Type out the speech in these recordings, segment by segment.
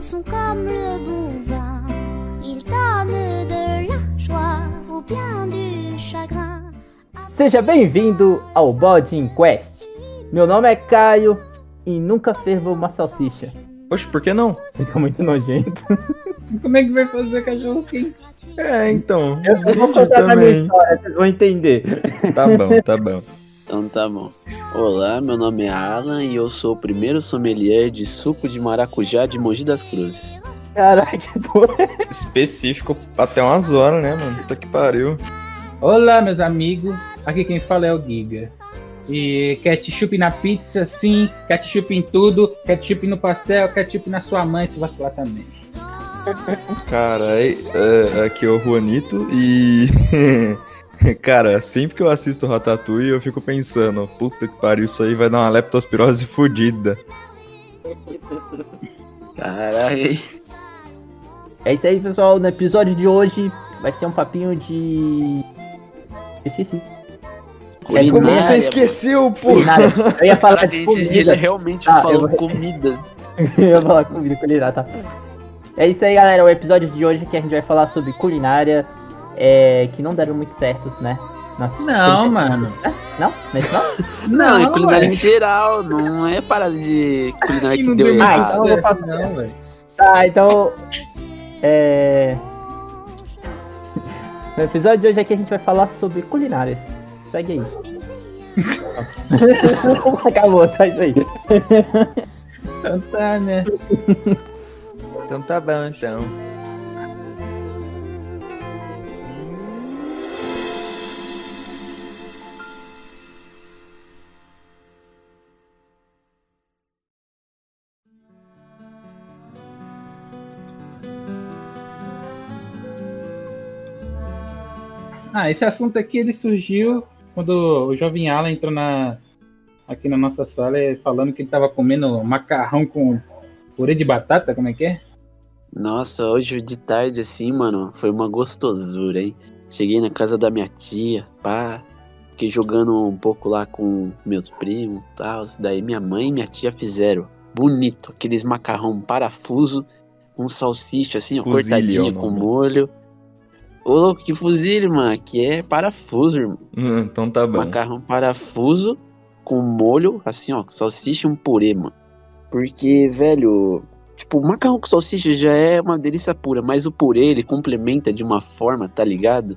sont comme le bon vin. Ils donnent de la joie ou bien du chagrin. Seja bem-vindo ao Bodin Quest. Meu nome é Caio e nunca ferva uma salsicha. Poxa, por que não? Fica muito nojento. Como é que vai fazer cachorro quente? É, então. Eu vou vídeo contar na minha também. história, vocês vão entender. Tá bom, tá bom. Então tá bom. Olá, meu nome é Alan e eu sou o primeiro sommelier de suco de maracujá de Mogi das Cruzes. Caraca, que porra. Específico até umas horas, né, mano? Puta que pariu. Olá, meus amigos. Aqui quem fala é o Giga. E ketchup na pizza, sim. Ketchup em tudo. Ketchup no pastel. Ketchup na sua mãe, se vacilar também. Cara, é, é, aqui é o Juanito e. Cara, sempre que eu assisto Ratatouille, eu fico pensando, puta que pariu, isso aí vai dar uma leptospirose fodida. Caralho. É isso aí, pessoal. No episódio de hoje vai ser um papinho de. Esqueci. É como Culinária, você esqueceu, pô? Culinária. Eu ia falar de Gente, ele comida. realmente Ah, falou eu vou- comida. Eu ia falar comida culinária, tá? É isso aí, galera. O episódio de hoje que a gente vai falar sobre culinária. É, que não deram muito certo, né? Nossa, Não, mano. Não? Não é isso não? Não, é culinária ué. em geral, não é parada de culinária que não deu deu Ah, errado. então eu vou certo, falar. não, velho. Tá, então. É. No episódio de hoje aqui a gente vai falar sobre culinárias. Segue aí. Acabou, só isso aí. Então tá, né? Então tá bom, então. Ah, esse assunto aqui ele surgiu quando o jovem Alan entrou na, aqui na nossa sala falando que ele tava comendo macarrão com purê de batata, como é que é? Nossa, hoje de tarde assim, mano, foi uma gostosura, hein? Cheguei na casa da minha tia, pá. Fiquei jogando um pouco lá com meus primos e tal. Daí minha mãe e minha tia fizeram bonito, aqueles macarrão parafuso, um salsicha assim, ó, cortadinho com molho. Ô, louco, que fuzile, mano, que é parafuso, irmão. Hum, Então tá bom. Macarrão parafuso com molho, assim, ó, salsicha e um purê, mano. Porque, velho, tipo, macarrão com salsicha já é uma delícia pura, mas o purê ele complementa de uma forma, tá ligado?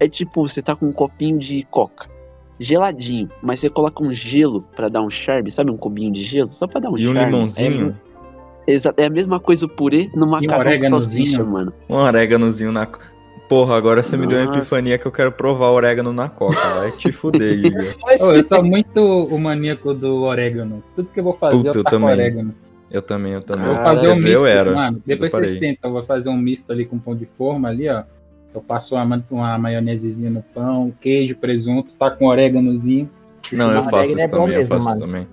É tipo, você tá com um copinho de coca, geladinho, mas você coloca um gelo pra dar um charme, sabe um cubinho de gelo? Só pra dar um E um charme. limãozinho, É, é a mesma coisa o purê no macarrão com oréganozinho. salsicha, mano. um oréganozinho na. Porra, agora você me deu uma epifania que eu quero provar orégano na coca. Vai te fuder, Igor. Ô, eu sou muito o maníaco do orégano. Tudo que eu vou fazer, Puta, eu eu também. orégano. Eu também, eu também. Eu vou Caralho, fazer um misto, eu era. mano. Depois vocês tentam. Eu vou fazer um misto ali com pão de forma ali, ó. Eu passo uma, ma- uma maionesezinha no pão, queijo, presunto, tá com oréganozinho. Não, eu Orégano faço é isso também, eu faço isso também.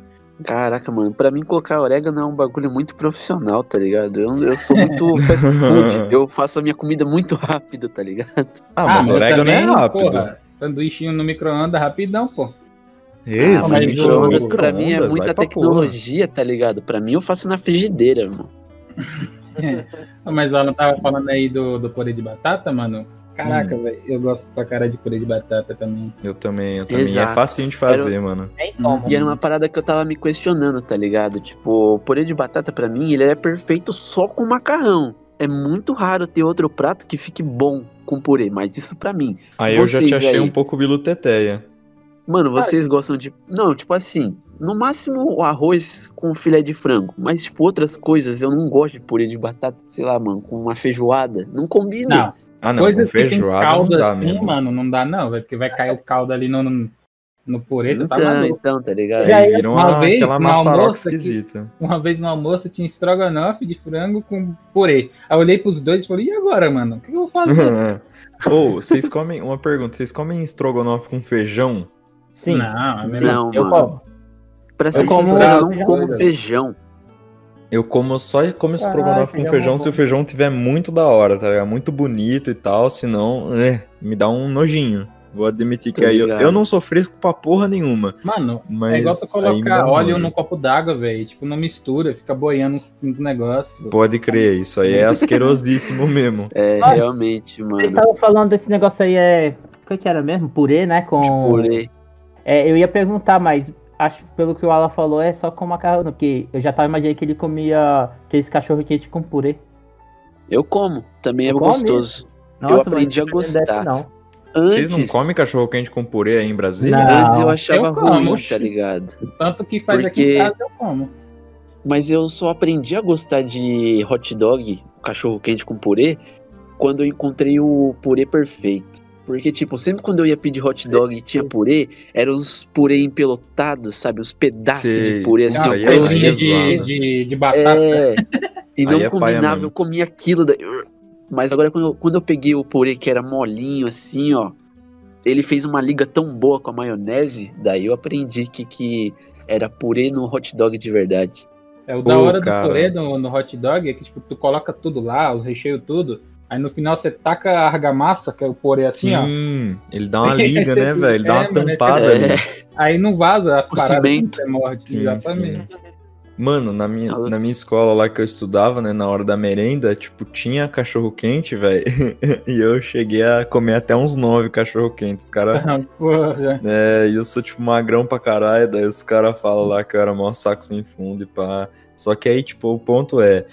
Caraca, mano, pra mim colocar orégano é um bagulho muito profissional, tá ligado? Eu, eu sou muito fast food, eu faço a minha comida muito rápido, tá ligado? Ah, mas eu orégano é também, rápido. Porra, sanduichinho no micro-ondas rapidão, pô. Esse, mas micro-ondas o- pra mim é muita tecnologia, tá ligado? Pra mim eu faço na frigideira, mano. Mas o Alan tava falando aí do, do purê de batata, mano. Hum. Caraca, velho, eu gosto pra cara de purê de batata também. Eu também, eu também. Exato. É facinho de fazer, mano. Nem como. E era uma parada que eu tava me questionando, tá ligado? Tipo, o purê de batata pra mim, ele é perfeito só com macarrão. É muito raro ter outro prato que fique bom com purê, mas isso pra mim. Aí eu já te Vocês achei aí. um pouco biluteteia. Mano, vocês gostam de. Não, tipo assim, no máximo o arroz com filé de frango. Mas, tipo, outras coisas, eu não gosto de purê de batata, sei lá, mano, com uma feijoada. Não combina. Não, Ah, não, coisas com que tem feijoada caldo não dá assim, mesmo. mano, não dá não, velho, porque vai cair o caldo ali no, no, no purê, tá então, maluco. então, tá ligado? E aí, vira uma uma, vez, aquela no maçaroca almoço aqui- esquisita. Uma vez no almoço tinha estrogonofe de frango com purê. Aí eu olhei pros dois e falei, e agora, mano? O que eu vou fazer? Ou, vocês comem. Uma pergunta, vocês comem estrogonofe com feijão? Sim. Não, é melhor. Não, eu mano. como. Pra ser Eu como sincero, eu não como feijão. Eu como só como estrogonofe com feijão feijão é se o feijão tiver muito da hora, tá ligado? Muito bonito e tal, senão, é, me dá um nojinho. Vou admitir Tô que aí eu, eu não sou fresco pra porra nenhuma. Mano, Mas é igual dá colocar óleo nojo. num copo d'água, velho. Tipo, não mistura, fica boiando uns, uns negócios. Pode crer, isso aí é asquerosíssimo mesmo. É, Olha, realmente, Vocês mano. estavam falando desse negócio aí, é. O que que era mesmo? Purê, né? Com. Purê. É, eu ia perguntar, mas acho que pelo que o Alan falou é só com macarrão, porque eu já tava imaginando que ele comia aqueles cachorro quente com purê. Eu como, também é gostoso. Nossa, mas aprendi a gostar. Não. Vocês não Antes, comem cachorro quente com purê aí em Brasília? Não. antes eu achava Eu como, ruim, tá ligado? Tanto que faz aqui Porque- em casa eu como. Mas eu só aprendi a gostar de hot dog, cachorro quente com purê, quando eu encontrei o purê perfeito. Porque, tipo, sempre quando eu ia pedir hot dog e tinha purê, eram os purê empelotados, sabe? Os pedaços Sei. de purê assim, aí é- de, zoado. de, de batata. É, e não é combinava, eu comia aquilo daí. Mas agora quando eu, quando eu peguei o purê que era molinho assim, ó, ele fez uma liga tão boa com a maionese, daí eu aprendi que, que era purê no hot dog de verdade. É, o da Pô, hora cara. do purê no, no hot dog é que tipo, tu coloca tudo lá, os recheios tudo. Aí no final você taca a argamassa, que é o purê assim, ó. Sim, ele dá uma liga, né, É, velho? Ele dá uma mano, é tampada é- ali. Aí não vaza as O paradas cimento. que você morde. Sim, Exatamente. Mano, na minha, na minha escola lá que eu estudava, né, na hora da merenda, tipo, tinha cachorro quente, velho. e eu cheguei a comer até uns nove cachorro quentes, cara. Ah, Porra. É, e eu sou, tipo, magrão pra caralho, daí os caras falam lá que eu era maior saco sem fundo e pá. Só que aí, tipo, o ponto é.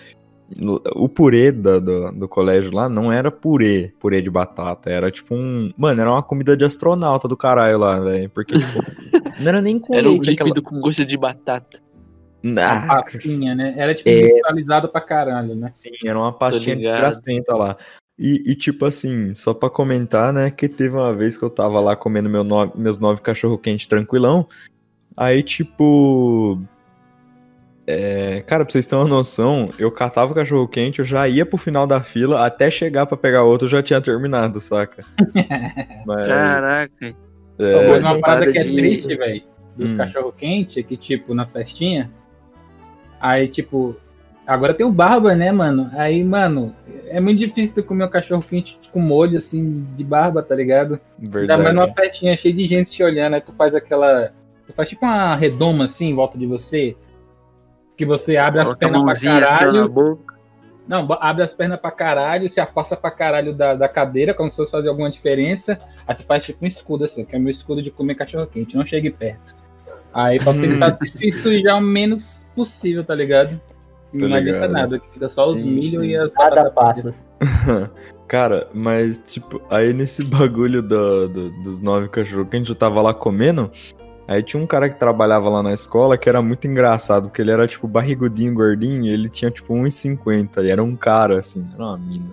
O purê da- do, do colégio lá não era purê, purê de batata. Era tipo um. Mano, era uma comida de astronauta do caralho lá, velho. Porque, tipo, não era nem com Era um líquido aquela. com gosto de batata. Uma Ah, pastinha, né? Era tipo É. industrializado pra caralho, né? Sim, era uma pastinha de gracenta lá. E, e, tipo assim, só pra comentar, né, que teve uma vez que eu tava lá comendo meu no- meus nove cachorro-quente tranquilão. Aí, tipo. É, cara, pra vocês terem uma noção, eu catava o cachorro-quente, eu já ia pro final da fila, até chegar pra pegar outro, eu já tinha terminado, saca? Mas, Caraca. é, Pô, uma parada que é de- triste, velho, dos Hum. cachorro quente, que, tipo, nas festinhas, aí, tipo, agora tem o barba, né, mano? Aí, mano, é muito difícil tu comer um cachorro quente com molho, assim, de barba, tá ligado? Ainda mais numa verdade. festinha cheia de gente te olhando, aí tu faz aquela. Tu faz tipo uma redoma assim em volta de você. Que você abre as pernas pra assim caralho. Não, abre as pernas pra caralho, se afasta pra caralho da, da cadeira, como se fosse fazer alguma diferença. Aí tu faz tipo um escudo assim, que é o meu escudo de comer cachorro quente, não chegue perto. Aí pra tentar se sujar o menos possível, tá ligado? E Tô não adianta nada, que fica só os Sim, milho sim. e as batatas passa. Cara, mas, tipo, aí nesse bagulho do, do- dos nove cachorro quente, eu tava lá comendo. Aí tinha um cara que trabalhava lá na escola que era muito engraçado, porque ele era, tipo, barrigudinho, gordinho, e ele tinha, tipo, 1,50. E era um cara, assim, era uma mina.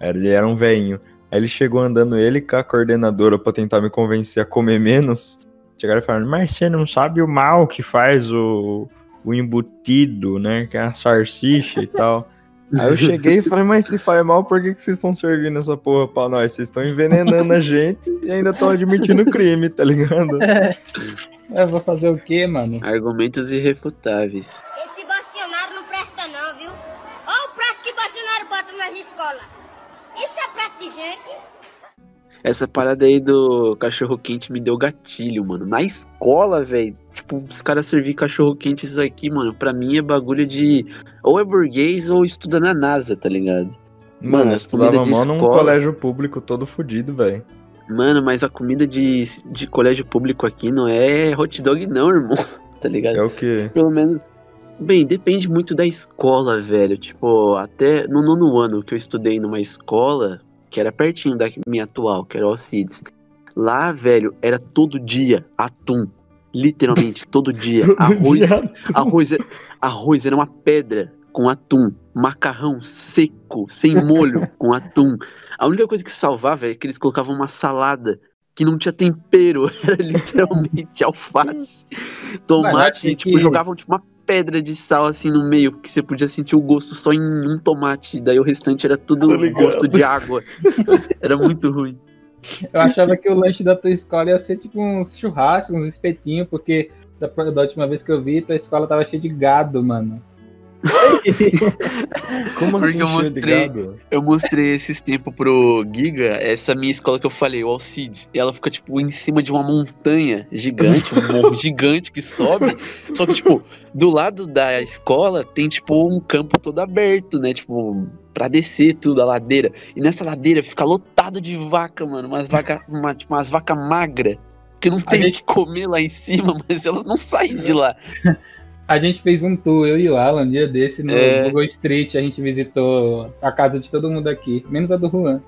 Ele era um velhinho. Aí ele chegou andando ele com a coordenadora pra tentar me convencer a comer menos. Chegaram e falaram, mas você não sabe o mal que faz o, o embutido, né? Que é a salsicha e tal. Aí eu cheguei e falei, mas se faz mal, por que, que vocês estão servindo essa porra pra nós? Vocês estão envenenando a gente e ainda estão admitindo crime, tá ligado? Eu vou fazer o quê, mano? Argumentos irrefutáveis. Esse Bolsonaro não presta não, viu? Olha o prato que Bolsonaro bota nas escolas. Isso é prato de gente? Essa parada aí do cachorro quente me deu gatilho, mano. Na escola, velho, tipo, os caras servir cachorro quente isso aqui, mano, pra mim é bagulho de ou é burguês ou estuda na NASA, tá ligado? Mano, Mano, eu estudava mó num escola- colégio público todo fudido, velho. Mano, mas a comida de, de colégio público aqui não é hot dog não, irmão, tá ligado? É o quê? Pelo menos. Bem, depende muito da escola, velho. Tipo, até no nono ano que eu estudei numa escola que era pertinho da minha atual, que era o Alcides. Lá, velho, era todo dia atum. Literalmente, todo dia. Arroz, arroz, arroz era uma pedra com atum. Macarrão seco, sem molho, com atum. A única coisa que salvava é que eles colocavam uma salada que não tinha tempero. Era literalmente alface. Tomate, achei tipo, que- jogavam tipo uma pedra de sal assim no meio, que você podia sentir o gosto só em um tomate. Daí o restante era tudo gosto de água. Era muito ruim. Eu achava que o lanche da tua escola ia ser tipo uns churrascos, uns espetinhos, porque da, da última vez que eu vi, tua escola tava cheia de gado, mano. Como Porque assim, eu cheio de mostrei-? Eu mostrei esses tempos pro Giga, essa minha escola que eu falei, o Alcides. E ela fica, tipo, em cima de uma montanha gigante, um morro gigante que sobe. Só que, tipo, do lado da escola tem, tipo, um campo todo aberto, né? Tipo, pra descer tudo, a ladeira. E nessa ladeira fica lotado de vaca, mano. Umas vaca, uma, tipo, umas vaca magra. Que não tem o gente- que comer lá em cima, mas elas não saem de lá. A gente fez um tour, eu e o Alan, um dia desse, no É. Google Street. A gente visitou a casa de todo mundo aqui, menos a do Juan.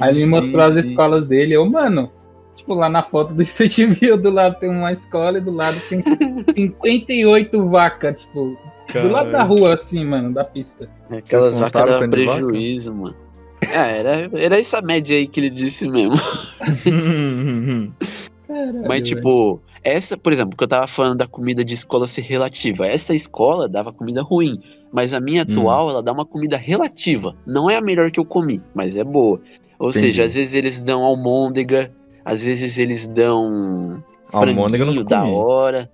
Aí ele me Sim, mostrou as sim. escolas dele. Eu, mano, tipo, lá na foto do Street View, do lado tem uma escola e do lado tem 58 vacas, tipo, do lado da rua, assim, mano, da pista. Aquelas vacas davam de vaca? prejuízo, mano. É, era, era essa média aí que ele disse mesmo. Caralho, Mas, tipo, essa, por exemplo, que eu tava falando da comida de escola ser relativa. Essa escola dava comida ruim. Mas a minha Hum. atual, ela dá uma comida relativa. Não é a melhor que eu comi, mas é boa. Ou Entendi. seja, às vezes eles dão almôndega, às vezes eles dão Almôndega nunca da hora.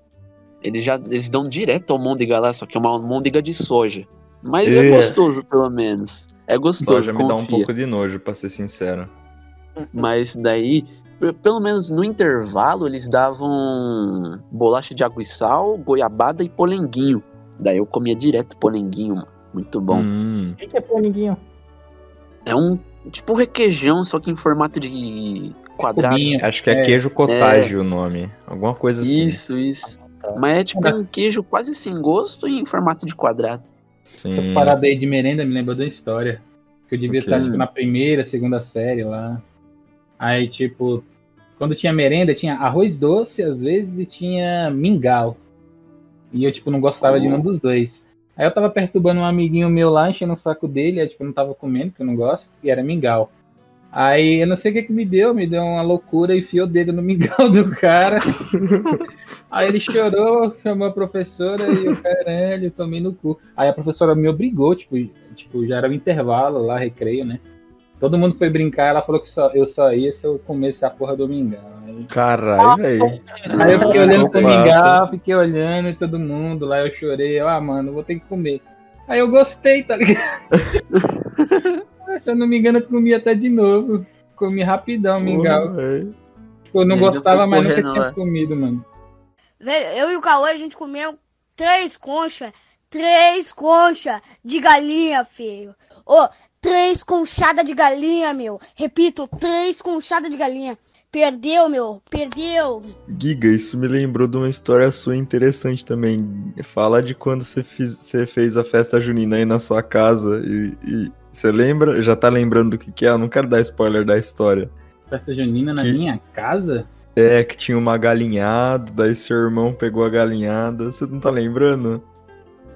Eles já eles dão direto almôndega lá, só que é uma almôndega de soja. Mas É. é gostoso, pelo menos. É gostoso, Soja me dá um confia. pouco de nojo, pra ser sincero. Mas daí, pelo menos no intervalo, eles davam bolacha de água e sal, goiabada e polenguinho. Daí eu comia direto polenguinho, mano. Muito bom. Hum, O que que é polinguinho? É um tipo requeijão, só que em formato de quadrado. Cubinho. acho que é, É. queijo cottage o nome. Alguma coisa assim. Isso, isso. Tá. Mas é tipo um queijo quase sem gosto e em formato de quadrado. Sim. Essas paradas aí de merenda me lembram da história. Que eu devia Ok. estar, tipo, na primeira, segunda série lá. Aí, tipo, quando tinha merenda, tinha arroz doce, às vezes, e tinha mingau. E eu, tipo, não gostava de nenhum dos dois. Aí eu tava perturbando um amiguinho meu lá, enchendo o saco dele, aí, tipo, eu não tava comendo, que eu não gosto, e era mingau. Aí eu não sei o que que me deu, me deu uma loucura e enfiou o dedo no mingau do cara. Aí ele chorou, chamou a professora e eu, caralho, tomei no cu. Aí a professora me obrigou, tipo, tipo, já era o intervalo lá, recreio, né? Todo mundo foi brincar, ela falou que só, eu só ia se eu comesse a porra do mingau. Aí, Caralho, velho. aí eu fiquei olhando pro mingau, fiquei olhando e todo mundo lá, eu chorei, eu, ah, mano, vou ter que comer. Aí eu gostei, tá ligado? Se eu não me engano, eu comi até de novo. Comi rapidão o mingau. Tipo, eu não Ele gostava, mas nunca tinha lá. comido, mano. Velho, eu e o Cauê, a gente comeu três conchas. Três conchas de galinha, filho. Ô, três conchadas de galinha, meu. Repito, três conchadas de galinha. Perdeu, meu. Perdeu. Giga, isso me lembrou de uma história sua interessante também. Fala de quando você, fiz- você fez a festa junina aí na sua casa e, e você lembra? Já tá lembrando do que, que é? Eu não quero dar spoiler da história. Festa junina na Que- minha casa? É, que tinha uma galinhada, daí seu irmão pegou a galinhada. Você não tá lembrando?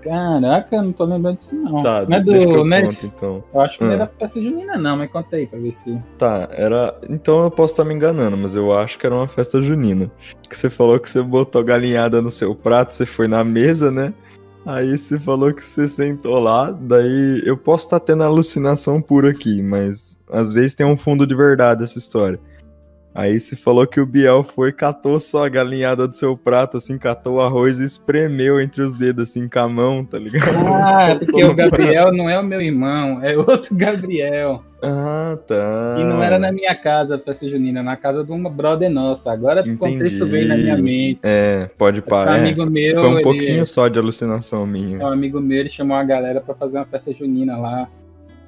Caraca, eu não tô lembrando disso, não. Tá, não é deixa do. eu Né? conto então. Eu acho que não Ah. era festa junina, não, mas conta aí pra ver se. Tá, era. Então eu posso estar me enganando, mas eu acho que era uma festa junina. Que você falou que você botou galinhada no seu prato, você foi na mesa, né? Aí você falou que você sentou lá, daí eu posso estar tendo alucinação pura aqui, mas às vezes tem um fundo de verdade essa história. Aí você falou que o Biel foi, catou só a galinhada do seu prato, assim, catou o arroz e espremeu entre os dedos, assim, com a mão, tá ligado? Ah, é porque o prato. Gabriel não é o meu irmão, é outro Gabriel. Ah, tá. E não era na minha casa a festa junina, na casa de uma brother nossa. Agora o contexto Entendi. veio na minha mente. É, pode Um parar. é. amigo meu, Foi um ele- pouquinho só de alucinação minha. um amigo meu, ele chamou a galera pra fazer uma festa junina lá.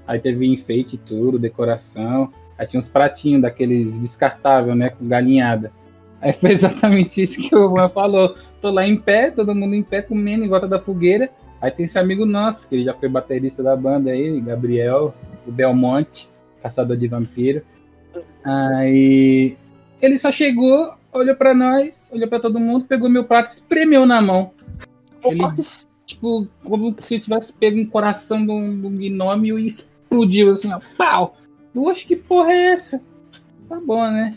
Aí teve enfeite e tudo, decoração. Aí tinha uns pratinhos daqueles descartáveis, né? Com galinhada. Aí foi exatamente isso que o Juan falou. Tô lá em pé, todo mundo em pé comendo em volta da fogueira. Aí tem esse amigo nosso, que ele já foi baterista da banda aí, Gabriel, o Belmonte, caçador de vampiro. Aí ele só chegou, olhou pra nós, olhou pra todo mundo, pegou meu prato e espremeu na mão. Ele, tipo, como se tivesse pego um coração de um, de um gnome e explodiu assim, ó. Pau! Poxa, que porra é essa? Tá bom, né?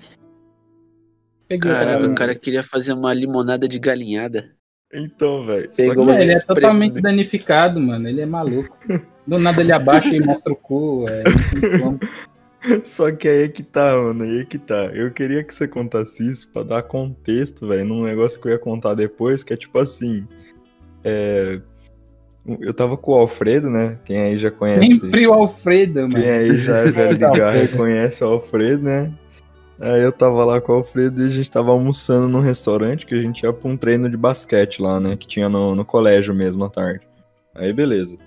Peguei Cara, pra o cara queria fazer uma limonada de galinhada. Então, velho. Pegou que- ele é totalmente danificado, mano. Ele é maluco. Do nada ele abaixa e mostra o cu. É. Só que aí é que tá, mano, aí é que tá. Eu queria que você contasse isso pra dar contexto, velho, num negócio que eu ia contar depois, que é tipo assim. É... Eu tava com o Alfredo, né? Quem aí já conhece. Sempre o Alfredo, mano. Quem aí já é velho de garra conhece o Alfredo, né? Aí eu tava lá com o Alfredo e a gente tava almoçando num restaurante que a gente ia pra um treino de basquete lá, né? Que tinha no, no colégio mesmo à tarde. Aí beleza.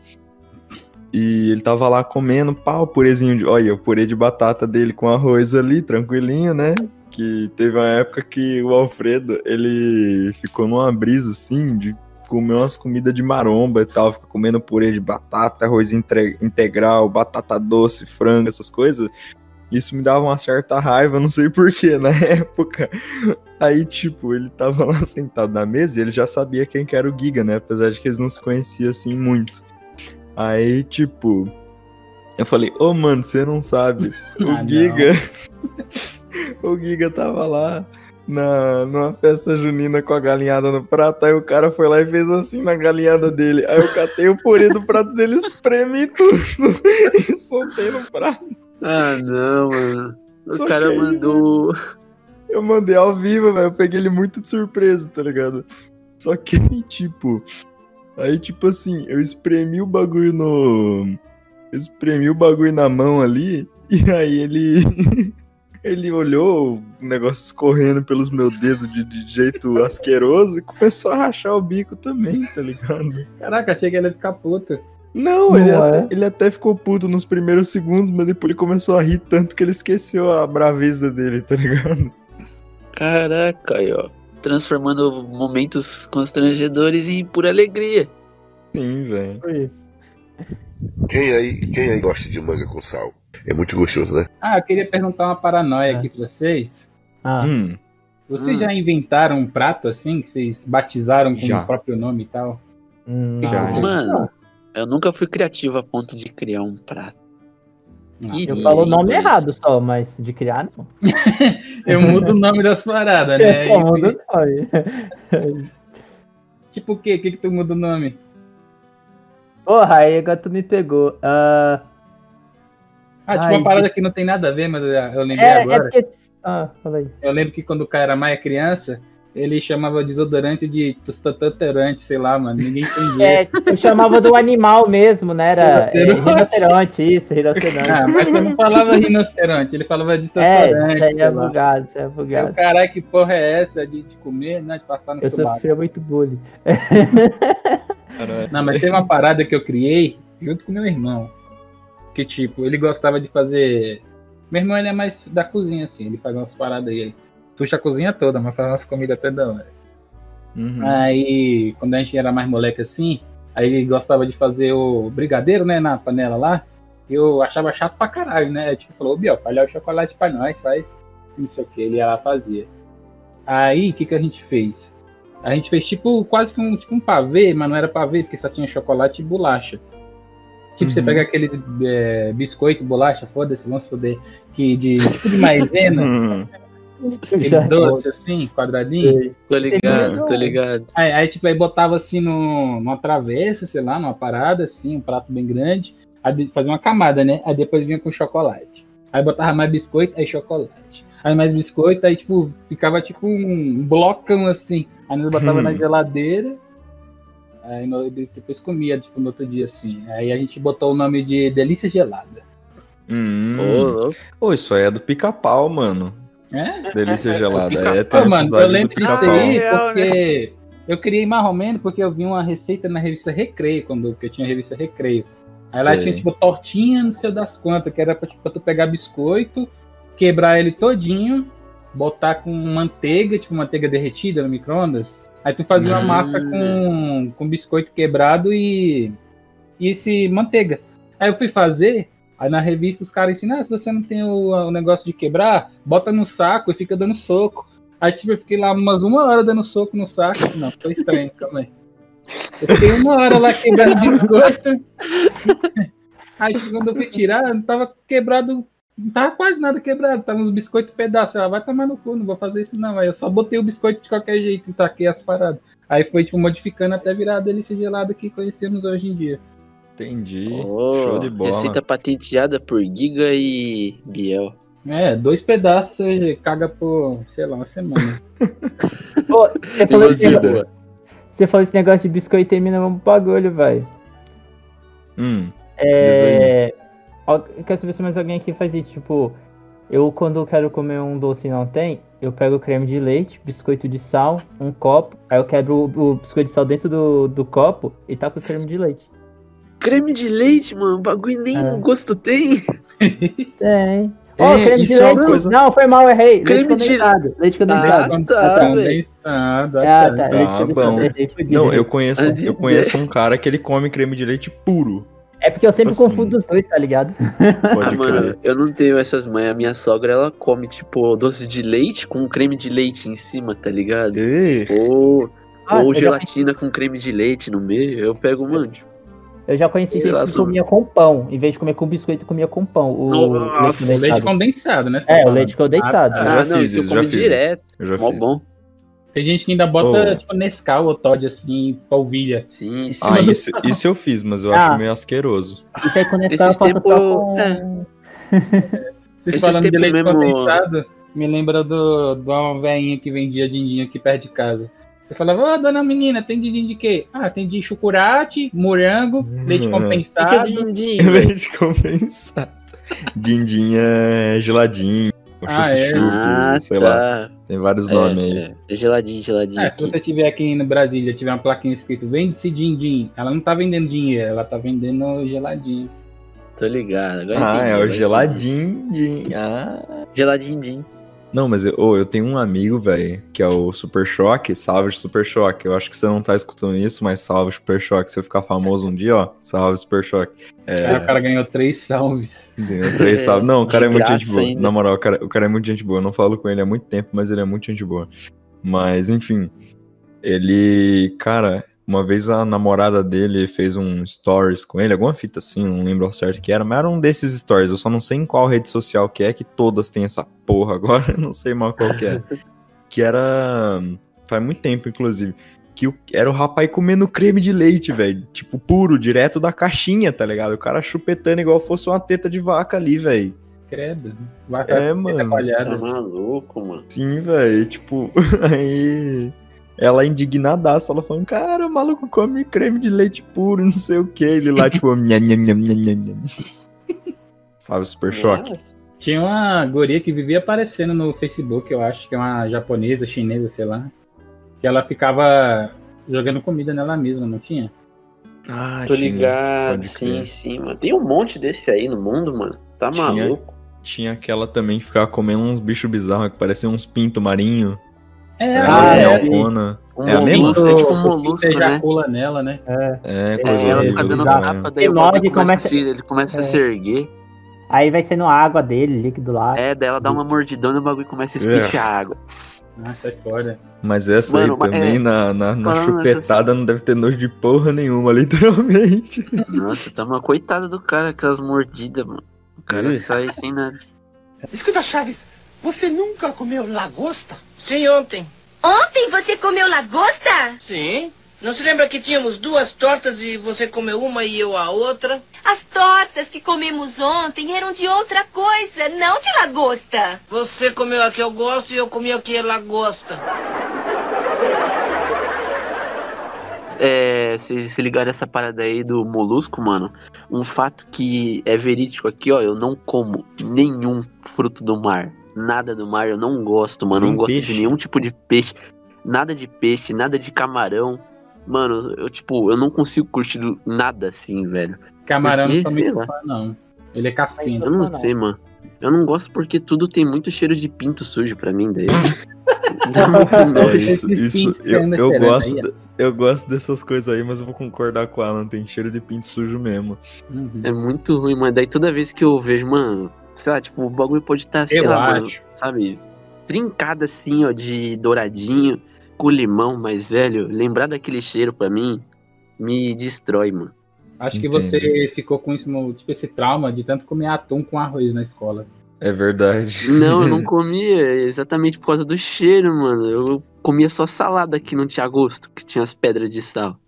E ele tava lá comendo, pau, purezinho de. Olha, o purê de batata dele com arroz ali, tranquilinho, né? Que teve uma época que o Alfredo, ele ficou numa brisa assim, de comer umas comidas de maromba e tal, fica comendo purê de batata, arroz integral, batata doce, frango, essas coisas. Isso me dava uma certa raiva, não sei porquê, na época. Aí, tipo, ele tava lá sentado na mesa e ele já sabia quem que era o Giga, né? Apesar de que eles não se conheciam assim muito. Aí, tipo, eu falei, ô mano, você não sabe. O Ah. Giga. o Giga tava lá na, numa festa junina com a galinhada no prato. Aí o cara foi lá e fez assim na galinhada dele. Aí eu catei o purê do prato dele, espremi tudo e soltei no prato. Ah, não, mano. O Só cara aí, mandou. Eu mandei ao vivo, velho. Eu peguei ele muito de surpresa, tá ligado? Só que, tipo. Aí, tipo assim, eu espremi o bagulho no. Eu espremi o bagulho na mão ali. E aí ele. ele olhou o negócio escorrendo pelos meus dedos de, de jeito asqueroso e começou a rachar o bico também, tá ligado? Caraca, achei que ele ia ficar puto. Não, Não ele, é? até, ele até ficou puto nos primeiros segundos, mas depois ele começou a rir tanto que ele esqueceu a braveza dele, tá ligado? Caraca, aí, ó. Transformando momentos constrangedores em pura alegria. Sim, velho. Foi isso. Quem aí, quem aí gosta de manga com sal? É muito gostoso, né? Ah, eu queria perguntar uma paranoia É. aqui pra vocês. Ah, Hum, Vocês Hum. já inventaram um prato assim, que vocês batizaram com Já. o próprio nome e tal? hum, Já. Mano, eu nunca fui criativo a ponto de criar um prato. Não. Queria, Eu falo o nome mas- errado só, mas de criar não. Eu mudo o nome das paradas, né? Eu só mudo o nome. Tipo o quê? O que que tu muda o nome? Porra, aí agora tu me pegou. Ah, Ah, tipo Ai, uma parada que não tem nada a ver, mas eu eu lembrei é, é agora. porque. Ah, fala aí. Eu lembro que quando o cara era mais criança, ele chamava desodorante de tostoterante, sei lá, mano. Ninguém entendia. É, eu chamava do animal mesmo, né? Era é, Rinoceronte. rinoceronte, isso, rinoceronte. Ah, mas você não falava rinoceronte, ele falava é, isso sei é lá. bugado, isso é Eu, bugado. caralho, que porra é essa de, de comer, né? De passar no Eu sovaco. sofria muito bullying. caralho. Não, mas tem uma parada que eu criei junto com meu irmão. Que, tipo, ele gostava de fazer. Meu irmão, ele é mais da cozinha, assim. Ele faz umas paradas aí. Puxa a cozinha toda, mas faz umas comidas até da hora. Uhum. Aí, quando a gente era mais moleque assim, aí ele gostava de fazer o brigadeiro, né, na panela lá. Eu achava chato pra caralho, né? Tipo, falou, ô Biel, falhar o chocolate pra nós, faz. Não sei o que, ele ia lá fazia. Aí, o que, que a gente fez? A gente fez tipo quase que um, tipo um pavê, mas não era pavê, porque só tinha chocolate e bolacha. Tipo, você Uhum. pega aquele é, biscoito, bolacha, foda-se, vamos foder, que de tipo de maisena, aquele doce assim, quadradinho. Tô ligado, tô ligado. Aí, aí, tipo, aí botava assim no, numa travessa, sei lá, numa parada, assim, um prato bem grande. Aí fazia uma camada, né? Aí depois vinha com chocolate. Aí botava mais biscoito, aí chocolate. Aí mais biscoito, aí, tipo, ficava tipo um blocão assim. Aí nós botava Hum. na geladeira. Aí depois comia, tipo, no outro dia, assim. Aí a gente botou o nome de Delícia Gelada. Hum. Ô, louco. Ô, isso aí é do pica-pau, mano. É? Delícia gelada. É, tem Pô, mano, eu lembro disso pica-pau. aí porque eu criei mais ou menos porque eu vi uma receita na revista Recreio, quando eu tinha a revista Recreio. Aí lá Sei. tinha, tipo, tortinha, não sei das quantas, que era pra, tipo, pra tu pegar biscoito, quebrar ele todinho, botar com manteiga, tipo, manteiga derretida no micro-ondas. Aí tu fazia uma Hum. massa com, com biscoito quebrado e, e esse manteiga. Aí eu fui fazer, aí na revista os caras ensinam, ah, se você não tem o, o negócio de quebrar, bota no saco e fica dando soco. Aí tipo, eu fiquei lá umas uma hora dando soco no saco. Não, foi estranho, calma aí. Eu fiquei uma hora lá quebrando biscoito. Aí tipo, quando eu fui tirar, não tava quebrado, não tava quase nada quebrado, tava uns biscoitos pedaços. Ah, vai tomar no cu, não vou fazer isso não. Aí eu só botei o biscoito de qualquer jeito e taquei as paradas. Aí foi tipo modificando até virar a delícia gelada que conhecemos hoje em dia. Entendi. Ô, Show de bola. Receita patenteada por Giga e Biel. É, dois pedaços você caga por, sei lá, uma semana. Pô, você falou, esse negócio, você falou esse negócio de biscoito e termina um bagulho, velho. Hum. É. ó, Eu quero saber se mais alguém aqui faz isso. Tipo, eu quando quero comer um doce e não tem, eu pego creme de leite, biscoito de sal, um copo, aí eu quebro o, o biscoito de sal dentro do, do copo e taco o creme de leite. Creme de leite, mano, o bagulho nem É. gosto tem. Tem. É, Ó, creme isso de é leite. coisa- Não, foi mal, errei. Creme leite de- condensado. Leite Ah, condensado. tá, velho. Condensado. Ah, tá. tá. Tá leite condensado. bom. errei, foi Não, eu conheço, eu conheço um cara que ele come creme de leite puro. É porque eu sempre Assim. confundo os dois, tá ligado? Pode Ah, mano, eu não tenho essas manhas. A minha sogra, ela come, tipo, doce de leite com creme de leite em cima, tá ligado? Ou, Ah, ou eu já- gelatina com creme de leite no meio. Eu pego, mano. tipo, Eu já conheci gente que comia com pão. Em vez de comer com biscoito, comia com pão. O Nossa, leite Leite condensado. condensado, né? tá É, o leite condensado. Eu Ah, já não, fiz isso eu isso, fiz direto. eu já Mó fiz. bom. Tem gente que ainda bota, Oh. tipo, Nescau ou Todd, assim, polvilha. Sim, sim. Ah, isso, isso eu fiz, mas eu Ah. acho meio asqueroso. Aí quando eu Esses só eu- com... é. Vocês Esses falando de leite mesmo- condensado, me lembra do, de uma veinha que vendia din-din aqui perto de casa. Você falava, ô dona menina, tem din-din de quê? Ah, tem de chocolate, morango, leite Hum. condensado. Fica din-din, velho. Leite compensado. Dindinha é geladinho. Ah, é? chup-chup, Ah, sei lá. tá. Tem vários nomes aí. É, é geladinho, geladinho. É, se você tiver aqui no Brasília, tiver uma plaquinha escrito vende-se din-din, ela não tá vendendo dinheiro, ela tá vendendo geladinho. Tô ligado. Agora Ah, entendi, é o geladinho. din. Ah. Geladinho, din. Não, mas eu, ô, eu tenho um amigo, velho, que é o Super Choque, salve Super Choque. Eu acho que você não tá escutando isso, mas salve Super Choque. Se eu ficar famoso um dia, ó, salve Super Choque. É, o cara ganhou três salves. ganhou três salve. Não, o cara é muito gente boa. ainda. Na moral, o cara, o cara é muito gente boa. Eu não falo com ele há muito tempo, mas ele é muito gente boa. Mas, enfim, ele, cara, uma vez a namorada dele fez um stories com ele, alguma fita assim, não lembro ao certo que era, mas era um desses stories. Eu só não sei em qual rede social que é, que todas têm essa porra agora, eu não sei mal qual que é. que era. Faz muito tempo, inclusive. Que o- era o rapaz comendo creme de leite, velho. Tipo, puro, direto da caixinha, tá ligado? O cara chupetando igual fosse uma teta de vaca ali, velho. Credo. É, ficar mano. coalhada. Tá maluco, mano. Sim, velho. Tipo, aí. Ela indignadaça, ela falando, cara, o maluco come creme de leite puro, não sei o que. Ele lá, tipo, nham, nham, nham, nham, nham. Sabe, super choque. Tinha uma guria que vivia aparecendo no Facebook, eu acho, que é uma japonesa, chinesa, sei lá. Que ela ficava jogando comida nela mesma, não tinha? Ah, Tô tinha, ligado, sim, sim, mano. Tem um monte desse aí no mundo, mano. Tá Tinha. maluco. Tinha aquela também que ficava comendo uns bichos bizarros que pareciam uns pinto marinho. É, Ah, é, é. minhocona. Um É a mesma? molusco, é tipo um molusco, né? ejacula nela, né? É, coisa É, ela fica dando tapa, daí E o começa, começa- a se- ele começa a se erguer. Aí vai sendo água dele, líquido lá. É, daí ela dá uma mordidona e o bagulho começa a espichar água. Nossa, é foda. Mas essa Mano, aí também, é, na, na, na chupetada, não deve ter nojo de porra nenhuma, literalmente. Nossa, tá uma coitada do cara, aquelas mordidas, mano. O cara sai sem nada. Escuta, Chaves, você nunca comeu lagosta? Sim, ontem. Ontem você comeu lagosta? Sim. Não se lembra que tínhamos duas tortas e você comeu uma e eu a outra? As tortas que comemos ontem eram de outra coisa, não de lagosta. Você comeu a que eu gosto e eu comi a que ela gosta. É, vocês se ligaram essa parada aí do molusco, mano? Um fato que é verídico aqui, ó. Eu não como nenhum fruto do mar. Nada do mar, eu não gosto, mano. Nem não gosto peixe? de nenhum tipo de peixe. Nada de peixe, nada de camarão. Mano, eu, tipo, eu não consigo curtir do- nada assim, velho. Camarão Porque, não sei muito lá. fã, não. Ele é casquinho. Eu não sei, mano. Eu não gosto porque tudo tem muito cheiro de pinto sujo pra mim, daí. Dá muito É nojo. isso, isso. Eu, eu gosto, aí, eu gosto dessas coisas aí, mas eu vou concordar com ela, não tem cheiro de pinto sujo mesmo. Uhum. É muito ruim, mas daí toda vez que eu vejo, mano, sei lá, tipo, o bagulho pode estar, sei Eu lá, mano, sabe, trincado assim, ó, de douradinho, com limão, mas, velho, lembrar daquele cheiro pra mim me destrói, mano. Acho que Entendo. você ficou com isso, no- tipo, esse trauma de tanto comer atum com arroz na escola. É verdade. Não, eu não comia exatamente por causa do cheiro, mano. Eu comia só salada que não tinha gosto, que tinha as pedras de sal.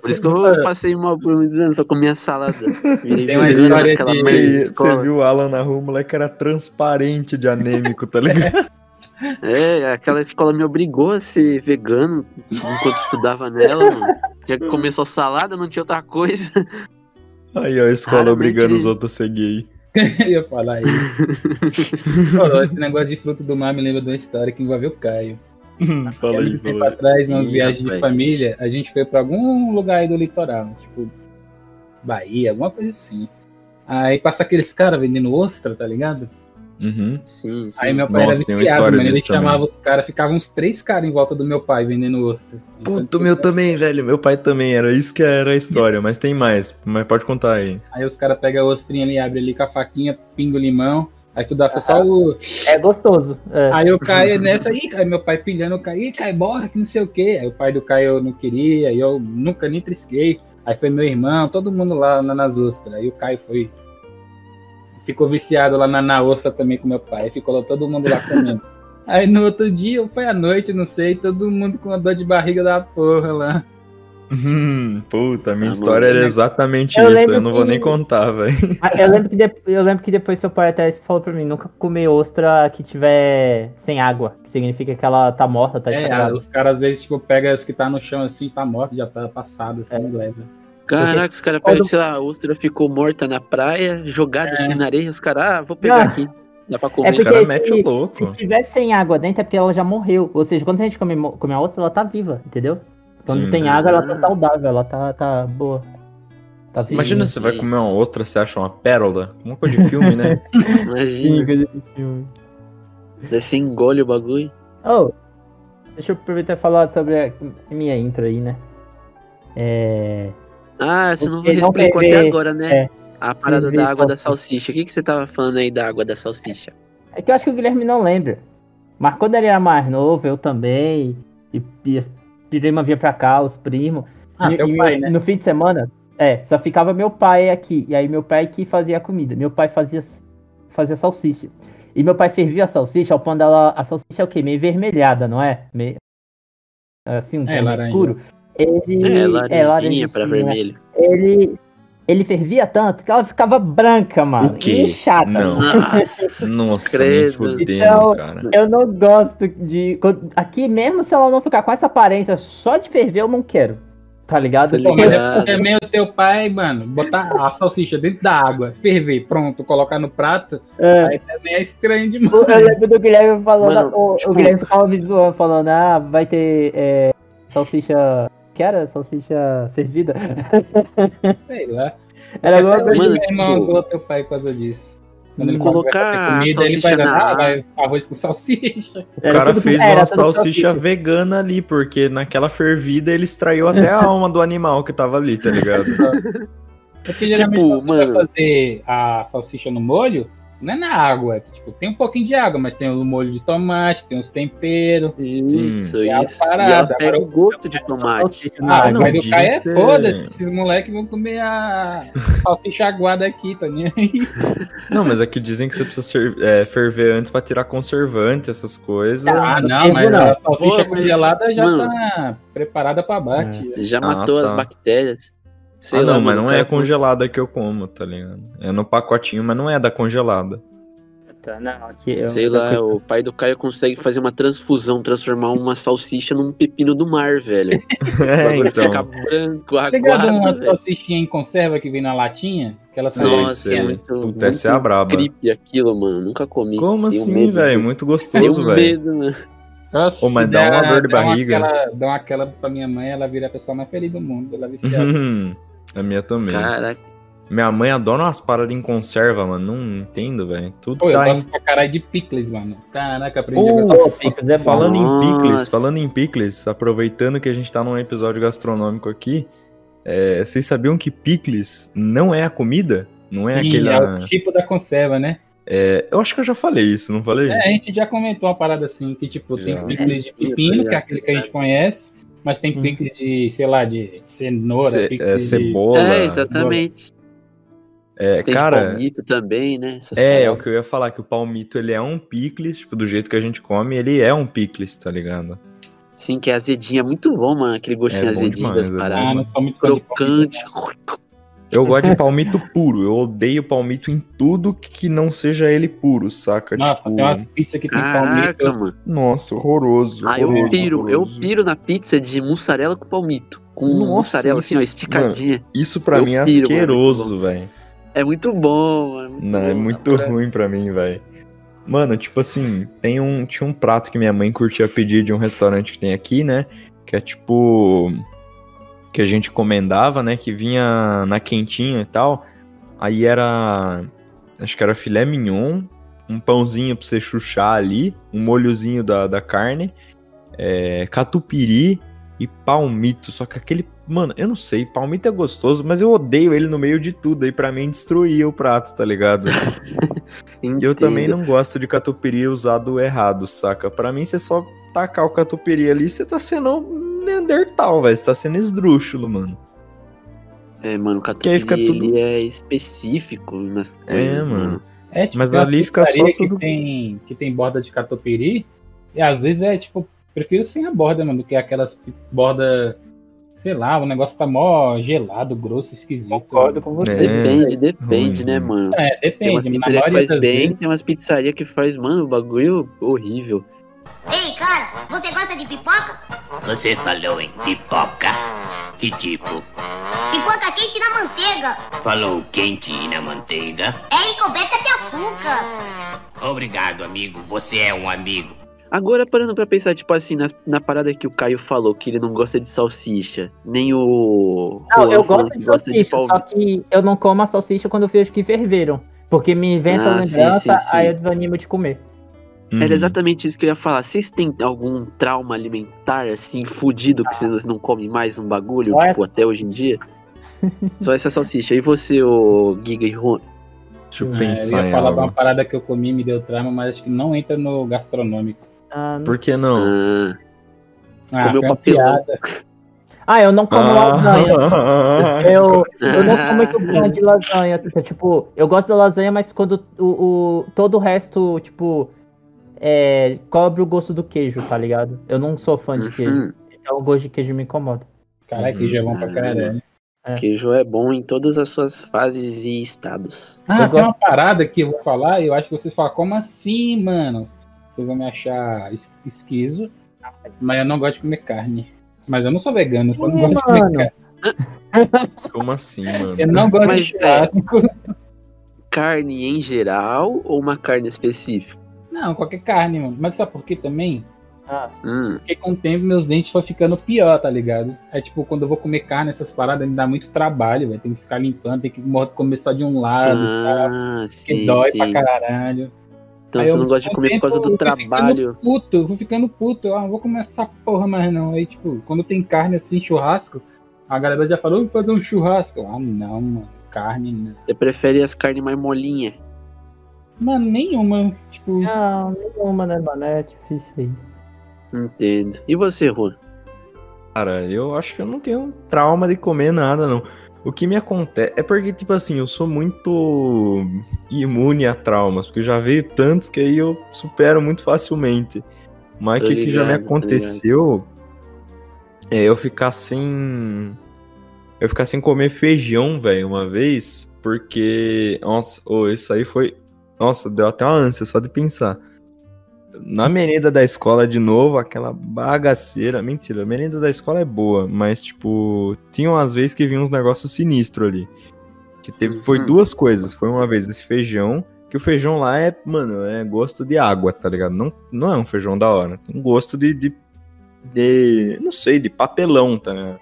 Por isso que eu passei mal por muitos anos, só comia salada. Virei Tem uma história de Você, você viu o Alan na rua, o moleque era transparente de anêmico, tá ligado? É, aquela escola me obrigou a ser vegano enquanto estudava nela, mano. Tinha que comer só salada, não tinha outra coisa. Aí, ó, a escola Raramente obrigando os outros a ser gay. Eu ia falar isso. Pô, esse negócio de fruto do mar me lembra de uma história que envolveu o Caio. Fala aí, tempo atrás, nas viagens de família, a gente foi pra algum lugar aí do litoral, tipo Bahia, alguma coisa assim. Aí passa aqueles caras vendendo ostra, tá ligado? Uhum. Sim, sim. Aí meu pai Nossa, era viciado, mano. Ele também. chamava os caras, ficavam uns três caras em volta do meu pai vendendo ostra. Puta, o meu também, velho. Meu pai também. Era isso que era a história, mas tem mais. Mas pode contar aí. Aí os caras pegam a ostrinha ali, abrem ali com a faquinha, pinga o limão. Aí tu dá só o. É gostoso. É. Aí eu caio nessa aí, aí meu pai pilhando, eu caí, "Ih, cai bora, que não sei o quê. Aí o pai do Caio não queria, aí eu nunca nem trisquei. Aí foi meu irmão, todo mundo lá na, nas ostras. Aí o Caio foi. Ficou viciado lá na, na ostra também com meu pai. Ficou lá todo mundo lá comendo. Aí no outro dia, foi à noite, não sei, todo mundo com uma dor de barriga da porra lá. Hum, puta, a minha Ah, história era exatamente Eu isso. Eu não vou que- nem contar, velho. Ah, Eu lembro, que de- eu lembro que depois seu pai até falou pra mim, nunca comer ostra que tiver sem água. Que significa que ela tá morta, tá É, estragada. os caras às vezes, tipo, pegam as que tá no chão assim, tá morto, já tá passado, assim, É. leva. Caraca, os caras Quando- pegam, sei lá, a ostra ficou morta na praia, jogada É. assim na areia, os caras, ah, vou pegar Ah. aqui. Dá pra comer. É O porque- cara mete o louco. Se tiver sem água dentro é porque ela já morreu. Ou seja, quando a gente come, come a ostra, ela tá viva, entendeu? Quando Sim. tem água, ela tá saudável, ela tá, tá boa. Tá. Imagina você vai comer uma ostra, você acha uma pérola. Uma coisa de filme, né? Imagina, Sim, coisa de filme. você engole o bagulho. Oh, deixa eu aproveitar e falar sobre a minha intro aí, né? É. Ah, você não explicou até agora, né? é. A parada da água da salsicha. salsicha. O que, que você tava falando aí da água da salsicha? É que eu acho que o Guilherme não lembra. Mas quando ele era mais novo, eu também. E, e as prima vinha pra cá, os primos. Ah, e, teu e pai, meu- né? No fim de semana, é, só ficava meu pai aqui. E aí meu pai que fazia a comida. Meu pai fazia, fazia salsicha. E meu pai fervia a salsicha ao ponto dela. A salsicha é o quê? Meio vermelhada, não é? Meio, assim, um É, escuro. Ele, É, laranjinha laranjinha, pra vermelho. Ele. Ele fervia tanto que ela ficava branca, mano. O quê? E chata. Não. Nossa, Nossa, Credo. fudendo, Então- cara. Eu não gosto de. Aqui, mesmo se ela não ficar com essa aparência só de ferver, eu não quero. Tá ligado? Ligado. é também o teu pai, mano, botar a salsicha dentro da água, ferver, pronto, colocar no prato, É, aí também é estranho demais. eu lembro do Guilherme falando. Mano, o, tipo- o Guilherme ficava me zoando, falando, ah, vai ter é, salsicha. Que era? Salsicha fervida? Sei lá. Era alguma Até coisa. Mano, meu irmão tipo, zoou teu pai por causa disso. Quando ele colocar comida, ele salsicha vai na vai arroz com salsicha. O Era cara fez uma tudo salsicha vegana ali, porque naquela fervida ele extraiu até a alma do animal que tava ali, tá ligado? Porque geralmente Tipo, mano. fazer a salsicha no molho, não é na água. Tipo, tem um pouquinho de água, mas tem o molho de tomate, tem os temperos. Isso, é a isso. parada. E ela pega Agora o gosto de tomate. Ah, na não, mas o cara é foda-se. Esses moleques vão comer a salsicha aguada aqui, tá nem aí. Não, mas aqui dizem que você precisa ser- é, ferver antes pra tirar conservante, essas coisas. Ah, não, fervo mas não. a salsicha Pô, mas, congelada já mano. tá preparada pra bate. Já Ah, matou as tá. bactérias. Sei ah, lá, não, mas não é cara congelada que eu como, tá ligado? É no pacotinho, mas não é da congelada. Tá, não, aqui eu- Sei lá, o pai do Caio consegue fazer uma transfusão, transformar uma salsicha num pepino do mar, velho. É, bagulho fica então. branco, ligado uma aguado, velho. salsichinha em conserva que vem na latinha? Aquela Sei, Nossa, sei. é muito, Puta, essa é a muito braba. creepy aquilo, mano. Nunca comi. Como Tenho assim, velho? Muito gostoso, velho. medo, né? Nossa, Ô, mas dá uma dor de dá uma barriga. aquela- Dá uma aquela pra minha mãe, ela vira a pessoa mais feliz do mundo. Ela é viciada. A minha também. Caraca. Minha mãe adora umas paradas em conserva, mano. Não entendo, velho. Tudo Pô, eu tá em gosto pra caralho de picles, mano. Caraca, aprendi a Picles é bom. Falando em picles, Nossa. falando em picles, aproveitando que a gente tá num episódio gastronômico aqui, é, vocês sabiam que picles não é a comida? Não é Sim, aquele. é o tipo da conserva, né? é, eu acho que eu já falei isso, não falei? É, a gente já comentou uma parada assim, que tipo, Já. tem picles de É, pepino, tá que é aquele que a gente conhece, mas tem Hum. picles de, sei lá, de cenoura, Ce- é, de... cebola. É, exatamente. É, Tem cara, palmito também, né? Essas é, é o paradas. que eu ia falar, que o palmito ele é um picles, tipo, do jeito que a gente come, ele é um picles, tá ligado? Sim, que é azedinho. É muito bom, mano. Aquele gostinho É azedinho demais, das é bom. Ah, paradas. não sou muito fã de Crocante. Eu gosto de palmito puro, eu odeio palmito em tudo que não seja ele puro, saca? Nossa, Tipo, tem umas pizzas que tem Caraca, palmito. mano. Nossa, horroroso. Ah, eu horroroso, piro. Eu horroroso. piro na pizza de mussarela com palmito. Com Nossa, mussarela, isso- assim, ó, esticadinha. Isso pra Eu mim é piro, mano, asqueroso, velho. É muito bom, mano. Não, é bom, muito na moral. ruim pra mim, velho. Mano, tipo assim, tem um, tinha um prato que minha mãe curtia pedir de um restaurante que tem aqui, né? Que é tipo. Que a gente encomendava, né? Que vinha na quentinha e tal. Aí era. Acho que era filé mignon, um pãozinho pra você chuchar ali, um molhozinho da, da carne, é, catupiry e palmito. Só que aquele. Mano, eu não sei, palmito é gostoso, mas eu odeio ele no meio de tudo. Aí pra mim destruía o prato, tá ligado? Eu também não gosto de catupiry usado errado, saca? Pra mim, você só tacar o catupiry ali, você tá sendo Neandertal, velho. Você tá sendo esdrúxulo, mano. É, mano, o Que aí catupiry fica tudo- ele é específico nas É, coisas, mano. É, tipo, Mas tem ali fica só pizzaria tudo- Que tem, que tem borda de catupiry. E às vezes é tipo, prefiro sem a borda, mano, do que aquelas borda. Sei lá, o negócio tá mó gelado, grosso, esquisito. Concordo com você. É, Depende, depende, ruim, né, ruim. mano? É, Tem uma depende. mas Na pizzaria que faz bem, vezes. tem umas pizzarias que faz, mano, o bagulho horrível. Ei, cara, você gosta de pipoca? Você falou em pipoca? Que tipo? Pipoca quente na manteiga. Falou quente na manteiga? É encoberta de açúcar. Obrigado, amigo. Você é um amigo. Agora, parando pra pensar, tipo assim, nas- na, parada que o Caio falou, que ele não gosta de salsicha, nem o Não, Juan eu gosto que de gosta de salsicha, pau. só que eu não como a salsicha quando eu vejo que ferveram. Porque me vem essa Ah, sim, lembrança, sim, sim. aí eu desanimo de comer. Uhum. Era exatamente isso que eu ia falar. Vocês têm algum trauma alimentar, assim, fudido, que vocês não comem mais um bagulho, Só tipo, até hoje em dia? Só essa salsicha. E você, o Giga e Juan? Deixa eu É, pensar eu ia falar uma parada que eu comi e me deu trauma, mas acho que não entra no gastronômico. Ah, não- Por que não? Ah, Ah, Comeu papelão. piada. Ah, eu não como lasanha. Ah, Eu, eu não sou muito fã de lasanha. Tipo, eu gosto da lasanha, mas quando o, o- todo o resto, tipo, é, cobre o gosto do queijo, tá ligado? Eu não sou fã de queijo. uhum. Então o gosto de queijo me incomoda. Caralho, que já é bom pra caralho. É. Queijo é bom em todas as suas fases e estados. Ah, Eu tem gosto- uma parada que eu vou falar e eu acho que vocês falam, como assim, mano? Vocês vão me achar es- esquizo, mas eu não gosto de comer carne. Mas eu não sou vegano, eu só não gosto de comer carne. Como assim, mano? Eu não gosto Mas, de churrasco. Carne em geral ou uma carne específica? Não, qualquer carne, mano. Mas sabe por quê também? Hum, Porque com o tempo meus dentes foram ficando pior, tá ligado? É tipo, quando eu vou comer carne, essas paradas me dá muito trabalho, velho. Tem que ficar limpando, tem que comer só de um lado, tá? ah, que sim, dói sim. pra caralho. Então Aí você eu- não gosta de comer por causa tempo do eu fui ficando trabalho. Puto, eu vou ficando puto. Eu ah, não vou comer essa porra mais não. Aí, tipo, quando tem carne assim, churrasco, a galera já falou, vamos fazer um churrasco. Ah, não, mano. Carne, não. Você prefere as carnes mais molinhas? Mano, nenhuma. Tipo, Não, nenhuma, né, mano? É difícil aí. Entendo. E você, Juan? Cara, eu acho que eu não tenho trauma de comer nada, não. O que me acontece é porque, tipo assim, eu sou muito imune a traumas, porque eu já veio tantos que aí eu supero muito facilmente. Mas o que, que já me aconteceu é eu ficar sem. Eu ficar sem comer feijão, velho, uma vez, porque. Nossa, ô, isso aí foi. Nossa, deu até uma ânsia só de pensar. Na merenda da escola, de novo, aquela bagaceira. Mentira, a merenda da escola é boa, mas, tipo, tinha umas vezes que vinha uns negócios sinistros ali. Que teve, foi Uhum. duas coisas. Foi uma vez esse feijão, que o feijão lá é, mano, é gosto de água, tá ligado? Não, não é um feijão da hora. Tem gosto de, de, de- Não sei, de papelão, tá ligado?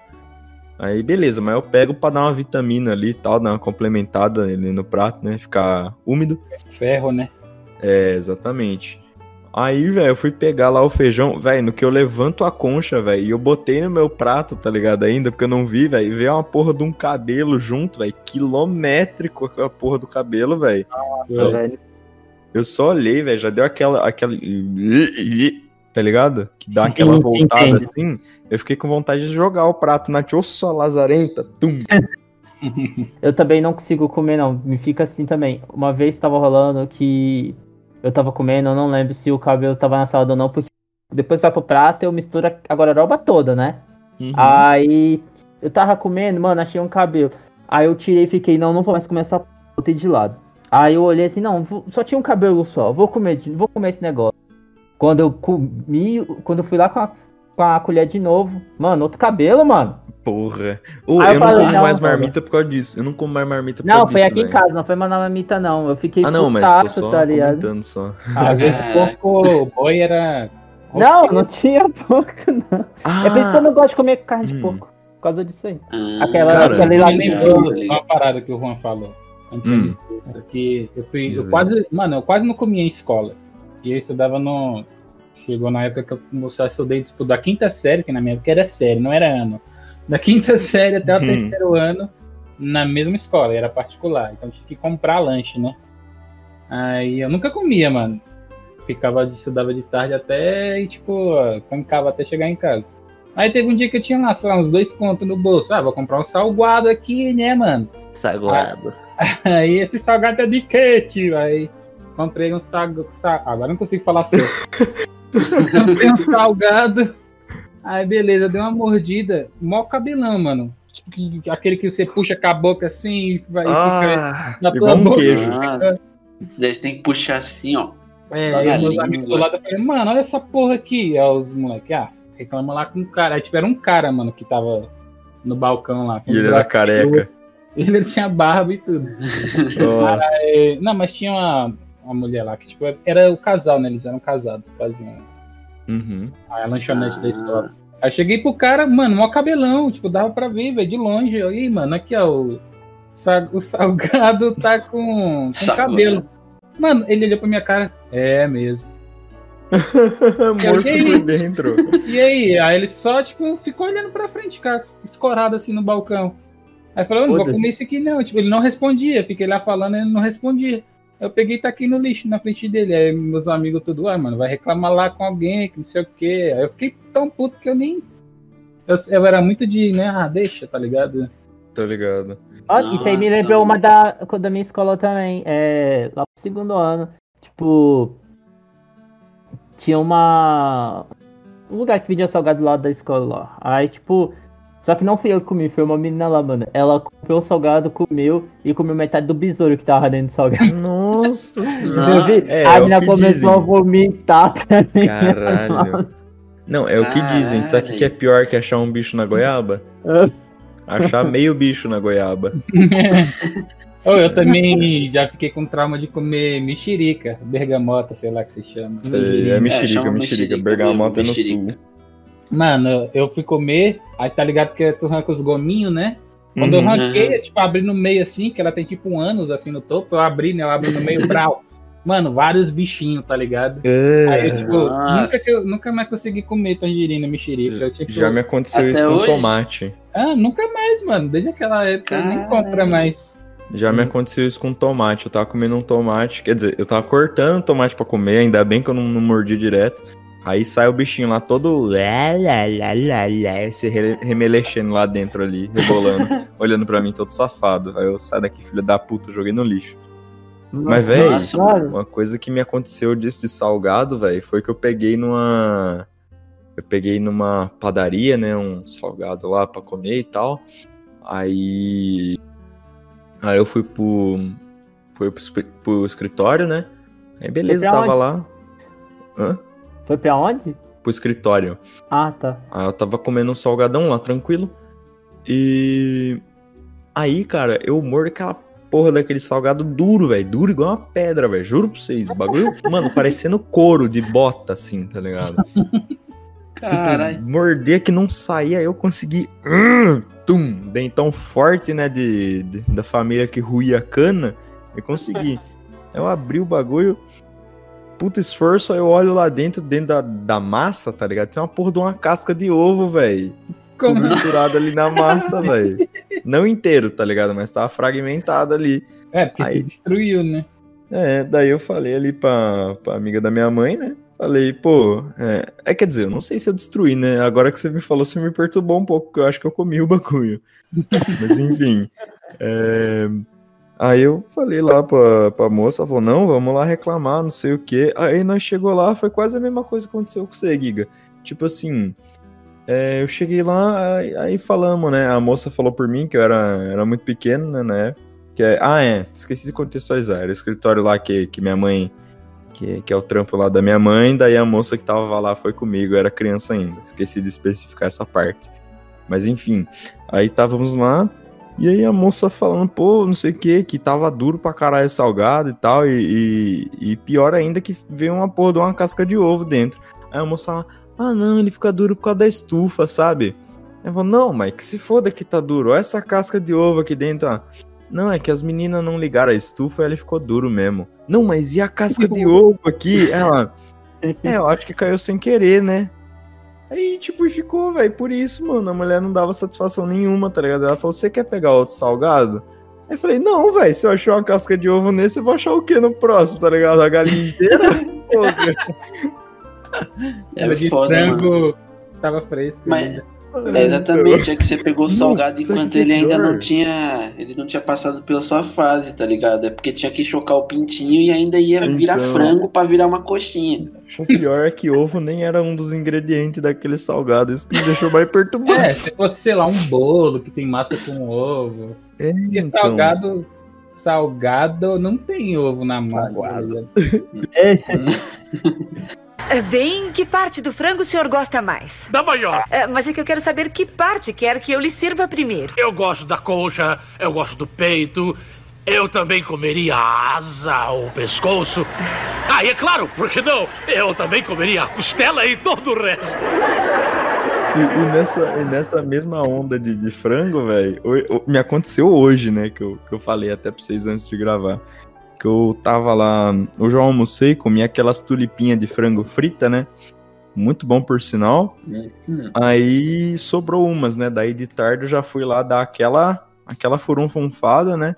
Aí, beleza, mas eu pego pra dar uma vitamina ali e tal, dar uma complementada ali no prato, né? Ficar úmido. ferro, né? É, exatamente. Aí, velho, eu fui pegar lá o feijão, velho, no que eu levanto a concha, velho, e eu botei no meu prato, tá ligado? Ainda, porque eu não vi, velho, e veio uma porra de um cabelo junto, velho, quilométrico aquela porra do cabelo, velho. velho. Eu só olhei, velho, já deu aquela, aquela, tá ligado? Que dá aquela Sim, voltada entendo. assim. Eu fiquei com vontade de jogar o prato na tia, só lazarenta, tum. Eu também não consigo comer, não. Me fica assim também. Uma vez tava rolando que eu tava comendo, eu não lembro se o cabelo tava na salada ou não, porque depois vai pro prato eu misturo a gororoba toda, né? Uhum. Aí eu tava comendo, mano, achei um cabelo. Aí eu tirei e fiquei, não, não vou mais comer essa botei de lado. Aí eu olhei assim, não, vou- só tinha um cabelo só, vou comer, vou comer esse negócio. Quando eu comi, quando eu fui lá com a, com a colher de novo, mano, outro cabelo, mano. Porra. Ô, Aí eu eu não falei, como não, mais marmita por causa disso. Eu não como mais marmita por Não, causa foi disso, aqui em velho. casa, não foi mandar mamita, não. Eu fiquei Ah, não, mas tô putaço, só tá ligado? comentando só. Às vezes o porco o boi era. Não, não tinha porco, não. Ah, É por isso que eu não gosto de comer carne de Hum. porco. Por causa disso aí. Ah, Aquela, Cara, aquela lá lembrou de uma parada que o Juan falou. Antes Hum. disso, isso que eu fui. Eu quase. Mano, eu quase não comia em escola. E eu estudava no. Chegou na época que eu a estudei tipo, da quinta série, que na minha época era série, não era ano. Da quinta série até o Hum. terceiro ano, na mesma escola, era particular. Então tinha que comprar lanche, né? Aí eu nunca comia, mano. Ficava, estudava de tarde até e, tipo, ficava até chegar em casa. Aí teve um dia que eu tinha lá, sei lá, uns dois contos no bolso. Ah, vou comprar um salgado aqui, né, mano? Saguado. Aí esse salgado é de quê, tio? Aí comprei um salgado. Agora eu não consigo falar certo. comprei um salgado. Aí beleza, dei uma mordida. Mó cabelão, mano. Tipo, que- aquele que você puxa com a boca assim e vai Ah, na tua um boca. queijo. Ah, daí você tem que puxar assim, ó. É, aí meus língua. amigos do lado eu falei, mano, olha essa porra aqui. Aí os moleques, ah, reclama lá com o cara. Aí tiveram um cara, mano, que tava no balcão lá. E ele era careca. Ele tinha barba e tudo. Nossa. É, não, mas tinha uma, uma mulher lá que, tipo, era o casal, né? Eles eram casados, faziam Uhum. a lanchonete da Ah. escola. Aí eu cheguei pro cara, mano, mó cabelão, tipo, dava pra ver, velho, de longe. Eu, Ih, mano, aqui, ó, o, o salgado tá com, com cabelo. Mano, ele olhou pra minha cara, é mesmo. Morto E aí? por dentro. E aí? Aí ele só, tipo, ficou olhando pra frente, cara, escorado assim no balcão. Aí falou, não vou comer isso aqui não. Tipo, ele não respondia. Fiquei lá falando, ele não respondia. Eu peguei e taquei no lixo na frente dele. Aí meus amigos tudo, ah, mano, vai reclamar lá com alguém, que não sei o quê. Aí eu fiquei tão puto que eu nem. Eu, eu era muito de, né, ah, deixa, tá ligado? Tô ligado. Ó, isso aí me lembrou uma da, da minha escola também. É, lá pro segundo ano. Tipo. Tinha uma. Um lugar que vendia salgado lá da escola lá. Aí, tipo. Só que não fui eu que comi, foi uma menina lá, mano. Ela comprou o salgado, comeu e comeu metade do besouro que tava dentro do salgado. Nossa Eu senhora. vi, É, a é o menina começou dizem. a vomitar também. Caralho. Não, é o que dizem. Sabe o que que é pior que achar um bicho na goiaba? Achar meio bicho na goiaba. Ou eu também já fiquei com trauma de comer mexerica, bergamota, sei lá que se chama. Sei, é mexerica, chama mexerica. mexerica Bergamota é no sul. Mano, eu fui comer, aí tá ligado que tu arranca os gominhos, né? Quando eu Uhum. ranquei, eu, tipo, abri no meio assim, que ela tem tipo um ânus assim no topo, eu abri, né? Eu abri no meio, brau. Mano, vários bichinhos, tá ligado? Aí eu, É, tipo, nunca, que eu, nunca mais consegui comer tangerina, mexerica. Eu, tipo, já me aconteceu isso com hoje? tomate. Ah, nunca mais, mano. Desde aquela época eu nem compra mais. Já me aconteceu isso com tomate. Eu tava comendo um tomate, quer dizer, eu tava cortando tomate pra comer, ainda bem que eu não, não mordi direto. Aí sai o bichinho lá todo lá, lá, lá, lá, lá, se re- remelexendo lá dentro ali, rebolando, olhando pra mim todo safado. Aí eu saio daqui, filho da puta, joguei no lixo. Mas, velho, Nossa, uma coisa que me aconteceu disso de salgado, velho, foi que eu peguei numa. Eu peguei numa padaria, né? Um salgado lá pra comer e tal. Aí. Aí eu fui pro. Fui pro, pro escritório, né? Aí beleza, tava onde? lá. Hã? Foi pra onde? Pro escritório. Ah, tá. Aí eu tava comendo um salgadão lá, tranquilo. E. Aí, cara, eu mordo aquela porra daquele salgado duro, velho. Duro igual uma pedra, velho. Juro pra vocês. O bagulho, mano, parecendo couro de bota, assim, tá ligado? Caralho. Tipo, morder que não saía, aí eu consegui. Hum, tum, dentão forte, né? De, de- da família que ruía a cana. E consegui. Eu abri o bagulho. Puta esforço, aí eu olho lá dentro, dentro da, da massa, tá ligado? Tem uma porra de uma casca de ovo, velho. Tudo misturado ali na massa, velho. Não inteiro, tá ligado? Mas tava fragmentado ali. É, porque Aí- se destruiu, né? É, daí eu falei ali pra, pra amiga da minha mãe, né? Falei, pô, é, é, quer dizer, eu não sei se eu destruí, né? Agora que você me falou, você me perturbou um pouco, porque eu acho que eu comi o bagulho. Mas enfim. é, Aí eu falei lá pra, pra moça, falou, não, vamos lá reclamar, não sei o quê. Aí nós chegou lá, foi quase a mesma coisa que aconteceu com você, Giga. Tipo assim, é, eu cheguei lá, aí, aí falamos, né? A moça falou por mim que eu era, era muito pequeno, né. Que é, ah, é, esqueci de contextualizar. Era o escritório lá que, que minha mãe. Que, que é o trampo lá da minha mãe, daí a moça que tava lá foi comigo, eu era criança ainda. Esqueci de especificar essa parte. Mas enfim, aí estávamos lá, e aí a moça falando, pô, não sei o que, que tava duro pra caralho salgado e tal, e, e, e pior ainda que veio uma porra de uma casca de ovo dentro. Aí a moça fala, ah não, ele fica duro por causa da estufa, sabe? Eu falo, não, mas que se foda que tá duro, olha essa casca de ovo aqui dentro, ó. Não, é que as meninas não ligaram a estufa e ele ficou duro mesmo. Não, mas e a casca de ovo aqui? Ela, é, eu acho que caiu sem querer, né? Aí, tipo, e ficou, velho, por isso, mano, a mulher não dava satisfação nenhuma, tá ligado? Ela falou, você quer pegar outro salgado? Aí eu falei, não, velho, se eu achar uma casca de ovo nesse, eu vou achar o quê no próximo, tá ligado? A galinha inteira? Pô. É foda, frango, mano. tava fresco. Mas- ainda. É, exatamente, é que você pegou o Não, salgado sabe enquanto é ele ainda não tinha. Ele não tinha passado pela sua fase, tá ligado? É porque tinha que chocar o pintinho e ainda ia virar Então. frango pra virar uma coxinha. O pior é que ovo nem era um dos ingredientes daquele salgado, isso que me deixou mais perturbado. É, se fosse, sei lá, um bolo que tem massa com ovo. É, Porque então. salgado. Salgado não tem ovo na massa. tá? É, Bem, que parte do frango o senhor gosta mais? Da maior. É, mas é que eu quero saber que parte quer que eu lhe sirva primeiro. Eu gosto da coxa, eu gosto do peito. Eu também comeria a asa ou o pescoço. Ah, e é claro, por que não? Eu também comeria a costela e todo o resto. E, e nessa, e nessa mesma onda de, de frango, velho, me aconteceu hoje, né? Que eu, que eu falei até pra vocês antes de gravar. Que eu tava lá. Eu almocei, comi aquelas tulipinhas de frango frita, né? Muito bom por sinal. Aí sobrou umas, né? Daí de tarde eu já fui lá dar aquela, aquela furunfunfada, né?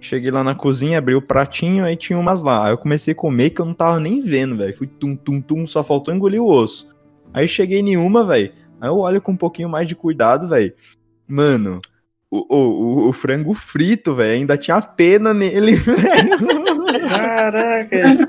Cheguei lá na cozinha, abri o pratinho, aí tinha umas lá. Aí eu comecei a comer que eu não tava nem vendo, velho. Fui tum, tum, tum, só faltou engolir o osso. Aí cheguei em uma, velho. Aí eu olho com um pouquinho mais de cuidado, velho. Mano, o, o, o, o frango frito, velho, ainda tinha pena nele, velho. Caraca!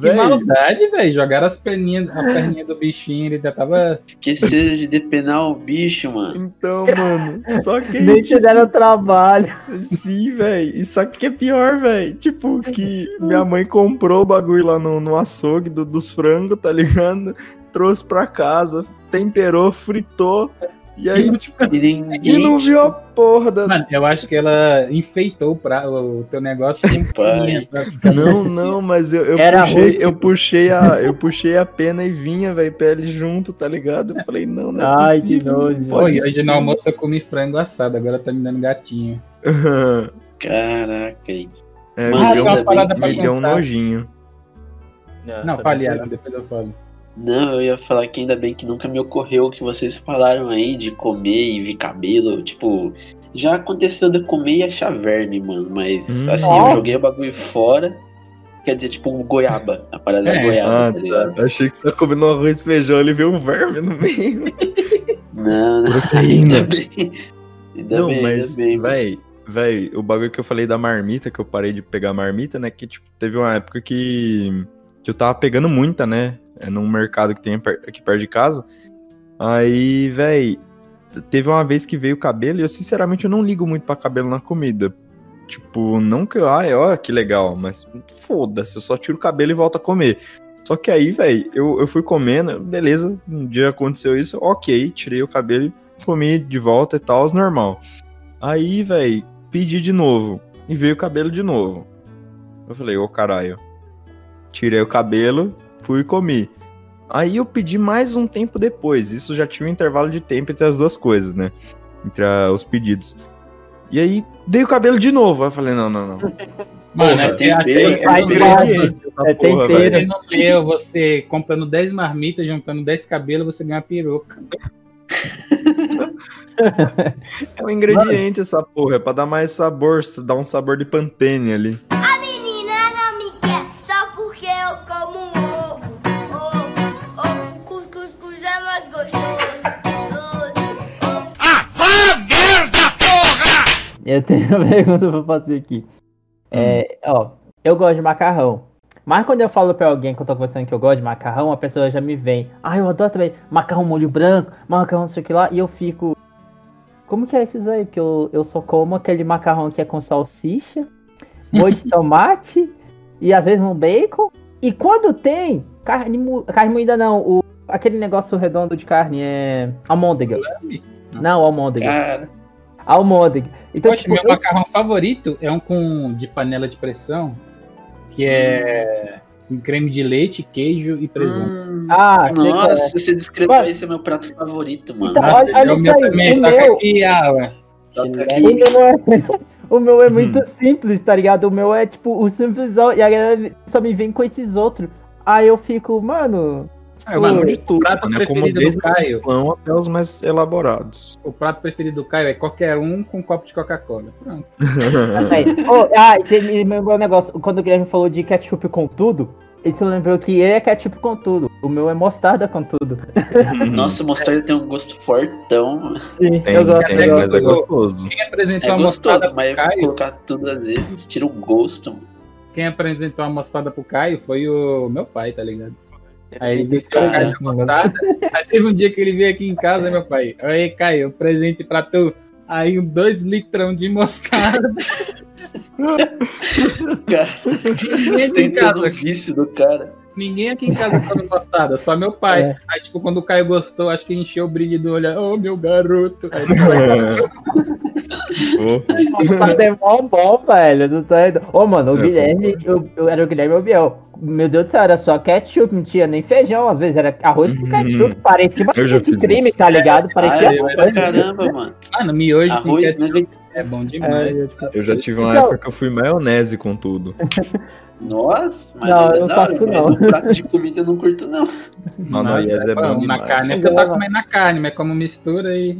Que maldade, velho. Jogaram as perninhas, a perninha do bichinho, ele já tava. Esqueceram de depenar o bicho, mano. Então, mano, só que. Nem te deram trabalho. Sim, velho. E só que é pior, velho. Tipo, que minha mãe comprou o bagulho lá no, no açougue do- dos frangos, tá ligado? Trouxe pra casa, temperou, fritou. E aí, tipo, e não viu a porra da. Mano, eu acho que ela enfeitou o, pra, o teu negócio sem pai. pra ficar- Não, não, mas eu, eu Era puxei, eu puxei a, eu puxei a pena e vinha, velho, pele junto, tá ligado? Eu falei, não, não é Ai, que possível. não nojo. pode Pô, e hoje no almoço eu comi frango assado, agora tá me dando gatinho. Caraca, aí. É, Mano, me deu, um- me que- deu um nojinho. Não, fale, Alan, depois eu falo. Não, eu ia falar que ainda bem que nunca me ocorreu o que vocês falaram aí de comer e ver cabelo. Tipo, já aconteceu de comer e achar verme, mano. Mas Hum. assim, Nossa. eu joguei o bagulho fora. Quer dizer, tipo, um goiaba. A parada da É. goiaba, Ah, tá ligado? tá. Achei que você tá comendo um arroz e feijão e veio um verme no meio. Não, não. Proteína. Ainda bem. Ainda Não, bem, mas, ainda bem. véi, véi, o bagulho que eu falei da marmita, que eu parei de pegar marmita, né? Que, tipo, teve uma época que, que eu tava pegando muita, né? É num mercado que tem aqui perto de casa. Aí, t- teve uma vez que veio cabelo e eu, sinceramente, eu não ligo muito pra cabelo na comida. Tipo, não que eu, ai, ó, que legal, mas foda-se, eu só tiro o cabelo e volto a comer. Só que aí, véi, eu, eu fui comendo, beleza, um dia aconteceu isso, ok, tirei o cabelo e comi de volta e tal, normal. Aí, véi, pedi de novo. E veio o cabelo de novo. Eu falei, ô caralho. Tirei o cabelo, fui e comi. Aí eu pedi mais um tempo depois. Isso já tinha um intervalo de tempo entre as duas coisas, né? Entre a- os pedidos. E aí veio o cabelo de novo. Aí eu falei, não, não, não. Mano, é tempero, é tempero. É tempero. Você não leu, você comprando 10 marmitas, juntando 10 cabelos, você ganha peruca. É um ingrediente essa porra. É pra dar mais sabor, dar um sabor de pantene ali. Eu tenho uma pergunta pra fazer aqui. É, ó, eu gosto de macarrão. Mas quando eu falo pra alguém que eu tô conversando que eu gosto de macarrão, a pessoa já me vem. Ah, eu adoro também macarrão molho branco, macarrão não sei o que lá. E eu fico. Como que é esses aí? Porque eu, eu só como aquele macarrão que é com salsicha, molho de tomate e às vezes um bacon. E quando tem carne, carne moída, não, o, aquele negócio redondo de carne é almôndega. Não, almôndega. Cara, Almôndega. Então, Poxa, tipo, meu eu- macarrão favorito é um com de panela de pressão, que é com creme de leite, queijo e presunto. hum, Ah, nossa, você descreveu Mano. esse é meu prato favorito, mano. Então, Nossa, olha- olha o meu isso aí, também, o toca meu- aqui, ah, ué. Toca O aqui. meu é, o meu é muito simples, tá ligado? O meu é tipo o simplesão e a galera só me vem com esses outros. Aí eu fico, mano. Ah, eu amo de tudo, prato né? Como preferido do desde o Caio. simplão até os mais elaborados. O prato preferido do Caio é qualquer um com um copo de Coca-Cola. Pronto. Oh, ah, e você me lembrou um negócio. Quando o Guilherme falou de ketchup com tudo, isso lembrou que ele é ketchup com tudo. O meu é mostarda com tudo. Nossa, mostarda tem um gosto fortão. Sim, Tem, eu gosto. tem, eu mas é gosto. gostoso. Quem apresentou É a mostarda gostoso, mas Caio, colocar tudo às vezes tira o gosto. quem apresentou a mostarda pro Caio foi o meu pai, tá ligado? Aí ele disse que Cara, o Caio tinha mostarda. Aí teve um dia que ele veio aqui em casa, meu pai. Aí, Caio, presente pra tu. Aí, um dois litrão de mostarda. Cara, Ninguém aqui em tentando o casa, vício do cara. ninguém aqui em casa come mostarda, só meu pai. É. Aí, tipo, quando o Caio gostou, acho que encheu o brilho do olho. Ô, meu garoto. Aí Mostarda é mó bom, velho. Não tá indo. Ô, mano, o É, Guilherme, eu, eu era o Guilherme ou o Biel. Meu Deus do céu, era só ketchup, não tinha nem feijão, às vezes era arroz com Uhum. ketchup, parecia uma de crime, isso. tá ligado? Ah, Parecia é pra caramba, mano. Mano, miojo com Arroz, ketchup né? é bom demais. É, eu, já tive uma Então- época que eu fui maionese com tudo. Nossa, mas Não, é eu não da hora, faço mas não. no prato de comida eu não curto, não. Não, não, yes, é bom na demais. carne, Mas você tá comendo na carne, mas como mistura e.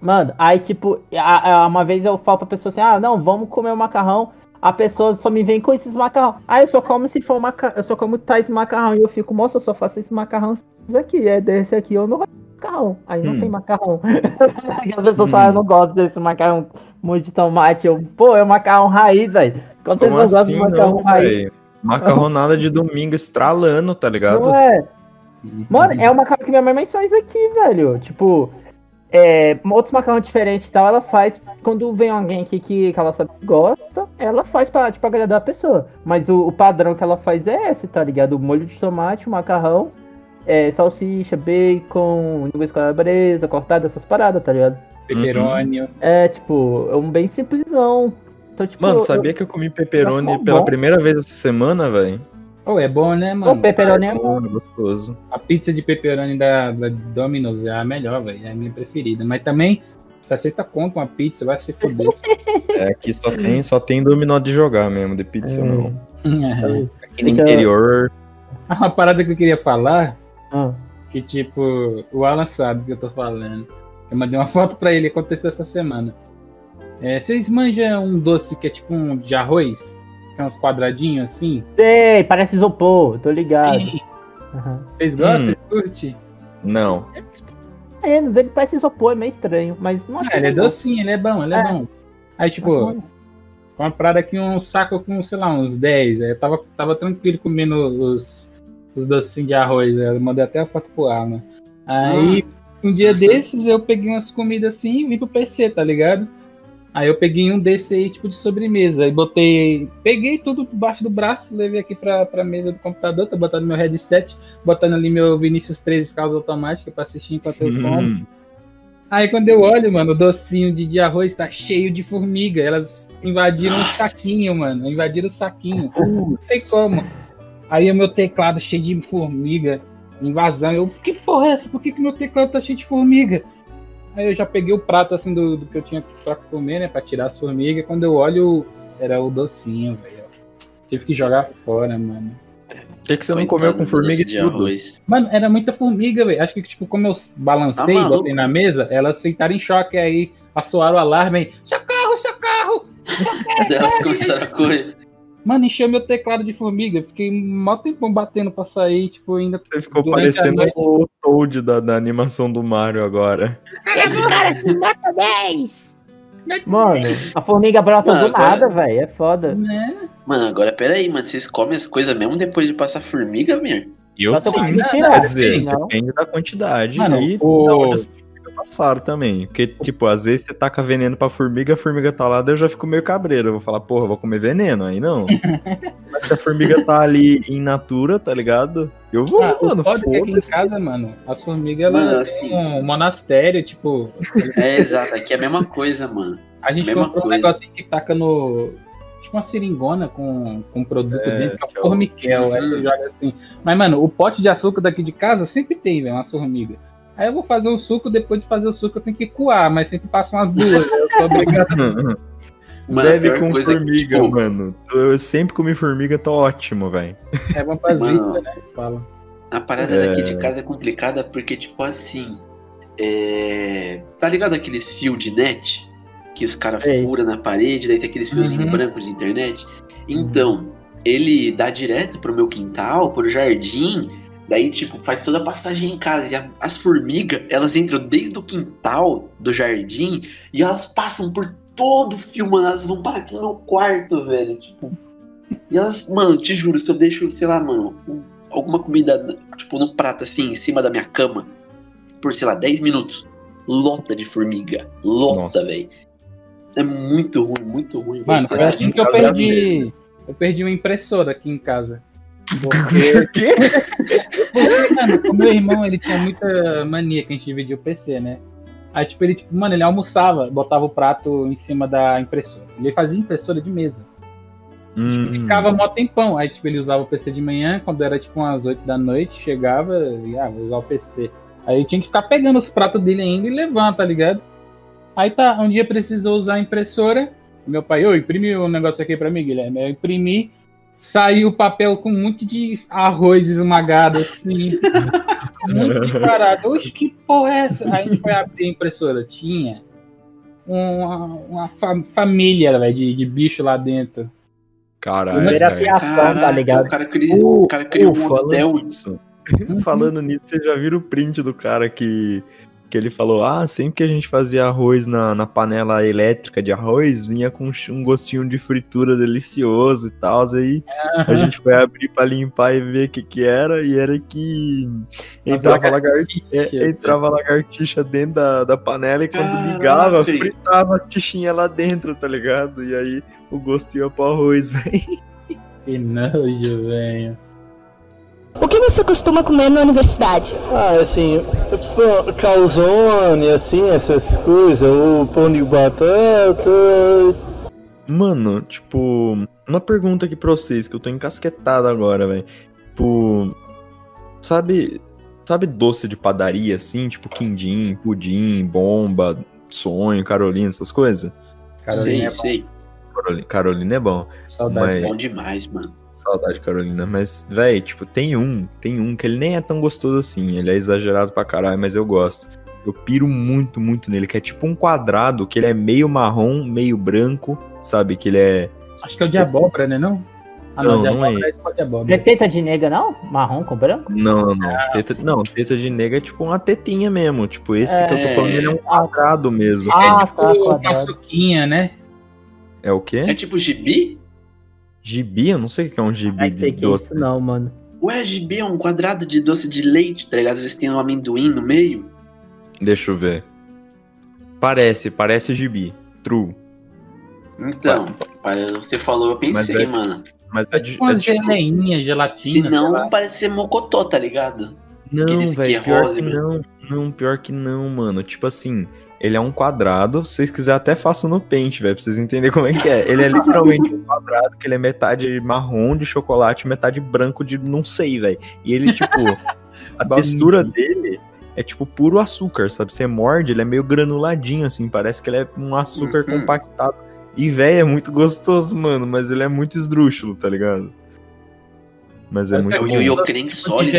Mano, aí tipo, a- a- uma vez eu falo pra pessoa assim, ah, não, vamos comer o macarrão. A pessoa só me vem com esses macarrão. Ah, eu só como se for macarrão, eu só como tais macarrão. E eu fico, moça, eu só faço esse macarrão aqui. É desse aqui, eu não gosto macarrão. Aí não Hum. tem macarrão. As pessoas falam, eu não gosto desse macarrão muito de tomate. Eu, pô, é macarrão raiz, velho. Quando vocês não gostam assim, de macarrão não, raiz. velho? Macarronada de domingo estralando, tá ligado? Não é? Mano, é o macarrão que minha mãe mais faz aqui, velho. Tipo, é, outros macarrão diferentes e tal, ela faz. Quando vem alguém aqui que, que ela sabe que gosta, ela faz pra, tipo, agradar a pessoa. Mas o, o padrão que ela faz é esse, tá ligado? O molho de tomate, o macarrão, é, salsicha, bacon, linguiça calabresa, cortada, essas paradas, tá ligado? Peperônio. É, tipo, é um bem simplesão. Então, tipo, Mano, eu- sabia que eu comi pepperoni Acho pela bom. primeira vez essa semana, velho? Oh, é bom, né, o mano? pepperoni é bom. Bom, gostoso. A pizza de pepperoni da, da Domino's é a melhor, velho. É a minha preferida. Mas também, 60 conto uma pizza, vai se fuder. É, aqui só tem, só tem dominó de jogar mesmo, de pizza É. não. Aqui no interior. Uma parada que eu queria falar, Ah, que tipo, o Alan sabe o que eu tô falando. Eu mandei uma foto pra ele, aconteceu essa semana. É, vocês manjam um doce que é tipo um de arroz? É uns quadradinhos assim? sei, parece isopor, tô ligado. Aham. Vocês gostam? Hum. Vocês curtem? Não. menos, ele parece isopor, é meio estranho, mas não acho Ah, ele é docinho, ele é bom, ele é, É. bom. Aí, tipo, compraram aqui um saco com, sei lá, uns 10. Aí eu tava, tava tranquilo comendo os, os docinhos de arroz. Eu mandei até a foto pro Alan. Aí, um dia desses, eu peguei umas comidas assim e vim pro PC, tá ligado? Aí eu peguei um desse aí, tipo, de sobremesa. Aí botei. Peguei tudo debaixo do braço, levei aqui pra, pra mesa do computador, tô botando meu headset, botando ali meu Vinícius 13 causa automática pra assistir enquanto eu como. Hum. Aí quando eu olho, mano, o docinho de, de arroz tá cheio de formiga. Elas invadiram o saquinho, mano. Invadiram o saquinho. Não sei como. Aí o meu teclado cheio de formiga. Invasão. Eu, que porra é essa? Por que, que meu teclado tá cheio de formiga? Aí eu já peguei o prato assim do, do que eu tinha pra comer, né? Pra tirar as formigas. Quando eu olho, era o docinho, velho. Tive que jogar fora, mano. Por que, que você não comeu com formiga e de tudo? arroz. Mano, era muita formiga, velho. Acho que, tipo, como eu balancei Tá e maluco? botei na mesa, elas ficaram em choque aí, assoaram o alarme aí. Socorro, socorro! Elas começaram a correr. Mano, encheu meu teclado de formiga. Fiquei mó tempão batendo pra sair, tipo, ainda. Você ficou parecendo o Toad da, da animação do Mario agora. Esse cara nota 10! Mano, a formiga brota Mano, do agora- nada, velho. É foda. Né? Mano, agora peraí, mano. Vocês comem as coisas mesmo depois de passar formiga, Mir? E eu sim, quer dizer, não. depende da quantidade Mano, e o- da formiga embaçado também. Porque, tipo, às vezes você taca veneno pra formiga, a formiga tá lá, daí eu já fico meio cabreiro. Eu vou falar, porra, eu vou comer veneno. Aí não. Mas se a formiga tá ali em natura, tá ligado? Eu vou, Ah, mano. foda é aqui em casa, mano, as formigas, Mano, assim- têm um monastério, tipo. É, exato, aqui é a mesma coisa, mano. A gente Mesma comprou um coisa. negocinho que taca no. Tipo uma seringona com, com produto É, dentro, que é o formiquel. Aí você joga assim. Mas, mano, o pote de açúcar daqui de casa sempre tem, velho, umas formigas. Aí eu vou fazer o suco, depois de fazer o suco eu tenho que coar, mas sempre passam as duas. né? Eu sou obrigado. Mano, Deve com coisa é que, formiga, tipo, mano. Eu sempre comi formiga, tá ótimo, velho. É Mano. zika, né? Fala. A parada É. daqui de casa é complicada porque, tipo assim. É... Tá ligado aqueles fios de net? Que os caras furam na parede, daí tem aqueles fiozinhos Uhum. brancos de internet? Então, ele dá direto pro meu quintal, pro jardim. Daí, tipo, faz toda a passagem em casa. E a- as formigas, elas entram desde o quintal do jardim e elas passam por todo o fio, mano. Elas vão parar aqui no meu quarto, velho. Tipo. E elas, mano, te juro, se eu deixo, sei lá, mano, um- alguma comida, tipo, no prato assim, em cima da minha cama, por, sei lá, 10 minutos, lota de formiga. Lota, velho. É muito ruim, muito ruim. velho. Mano, foi assim que eu perdi. Eu perdi uma impressora aqui em casa. Porque, Quê? porque, mano, o meu irmão, ele tinha muita mania que a gente dividia o PC, né? Aí, tipo, ele, tipo, mano, ele almoçava, botava o prato em cima da impressora. Ele fazia impressora de mesa. Hum, Ficava mó tempão. Aí, tipo, ele usava o PC de manhã, quando era, tipo, umas 8 da noite, chegava e, ah, vou usar o PC. Aí tinha que ficar pegando os pratos dele ainda e levando, tá ligado? Aí tá, um dia precisou usar a impressora. Meu pai, ô, imprime um negócio aqui pra mim, Guilherme. Eu imprimi, saiu o papel com um monte de arroz esmagado, assim. um monte de parada. Oxe, que porra é essa? Aí a gente foi abrir a impressora. Tinha uma, uma fa- família, velho, de, de bicho lá dentro. Caralho, Primeira velho. piação, tá ligado? o cara criou, o cara criou um hotel. falando nisso, falando nisso, você já viram o print do cara que, que ele falou: Ah, sempre que a gente fazia arroz na, na panela elétrica de arroz, vinha com um gostinho de fritura delicioso e tal. Aí a gente foi abrir pra limpar e ver o que, que era, e era que entrava, lagartixa, é, entrava lagartixa dentro da, da panela e quando Caraca. ligava, fritava as tichinhas lá dentro, tá ligado? E aí o gosto ia pro arroz, velho. Que nojo, velho. O que você costuma comer na universidade? Ah, assim, calzone, assim, essas coisas, o pão de batata. Mano, tipo, uma pergunta aqui pra vocês, que eu tô encasquetado agora, velho. Tipo, sabe, sabe doce de padaria, assim, tipo quindim, pudim, bomba, sonho, Carolina, essas coisas? sei, é sei. Carolina, Carolina é bom. Saudade. Mas- Bom demais, mano. Saudade, Carolina. Mas, velho, tipo, tem um, tem um que ele nem é tão gostoso assim. Ele é exagerado pra caralho, mas eu gosto. Eu piro muito, muito nele, que é tipo um quadrado, que ele é meio marrom, meio branco, sabe? Que ele é. Acho que é o de abóbora, né? Não? Ah, Não, de não é abóbora esse. só de Não é teta de nega, não? Marrom com branco? Não, não. Teta, não, teta de nega é tipo uma tetinha mesmo. Tipo, esse que eu tô É. falando, ele é um quadrado mesmo. Ah, assim. tá, Tipo, quadrado. paçoquinha, né? É o quê? É tipo gibi? Gibi? Eu não sei o que é um gibi Não de que é doce. isso não, mano. Ué, gibi é um quadrado de doce de leite, tá ligado? Às vezes tem um amendoim no meio. Deixa eu ver. Parece, parece gibi. True. Então, você falou, eu Mas pensei, é- mano. Mas é, de- Uma é tipo. geleinha, gelatina. Se não, parece ser mocotó, tá ligado? Não, que é velho, pior rosa, que não. Não, pior que não, mano. Tipo assim, ele é um quadrado. Se vocês quiserem, até façam no pente, velho, pra vocês entenderem como é que é. Ele é literalmente um quadrado, que ele é metade marrom de chocolate, metade branco de não sei, velho. E ele, tipo, a textura dele é tipo puro açúcar, sabe? Você morde, ele é meio granuladinho, assim, parece que ele é um açúcar Uhum. compactado. E, velho, é muito gostoso, mano, mas ele é muito esdrúxulo, tá ligado? Mas é Mas muito é O creme sólido.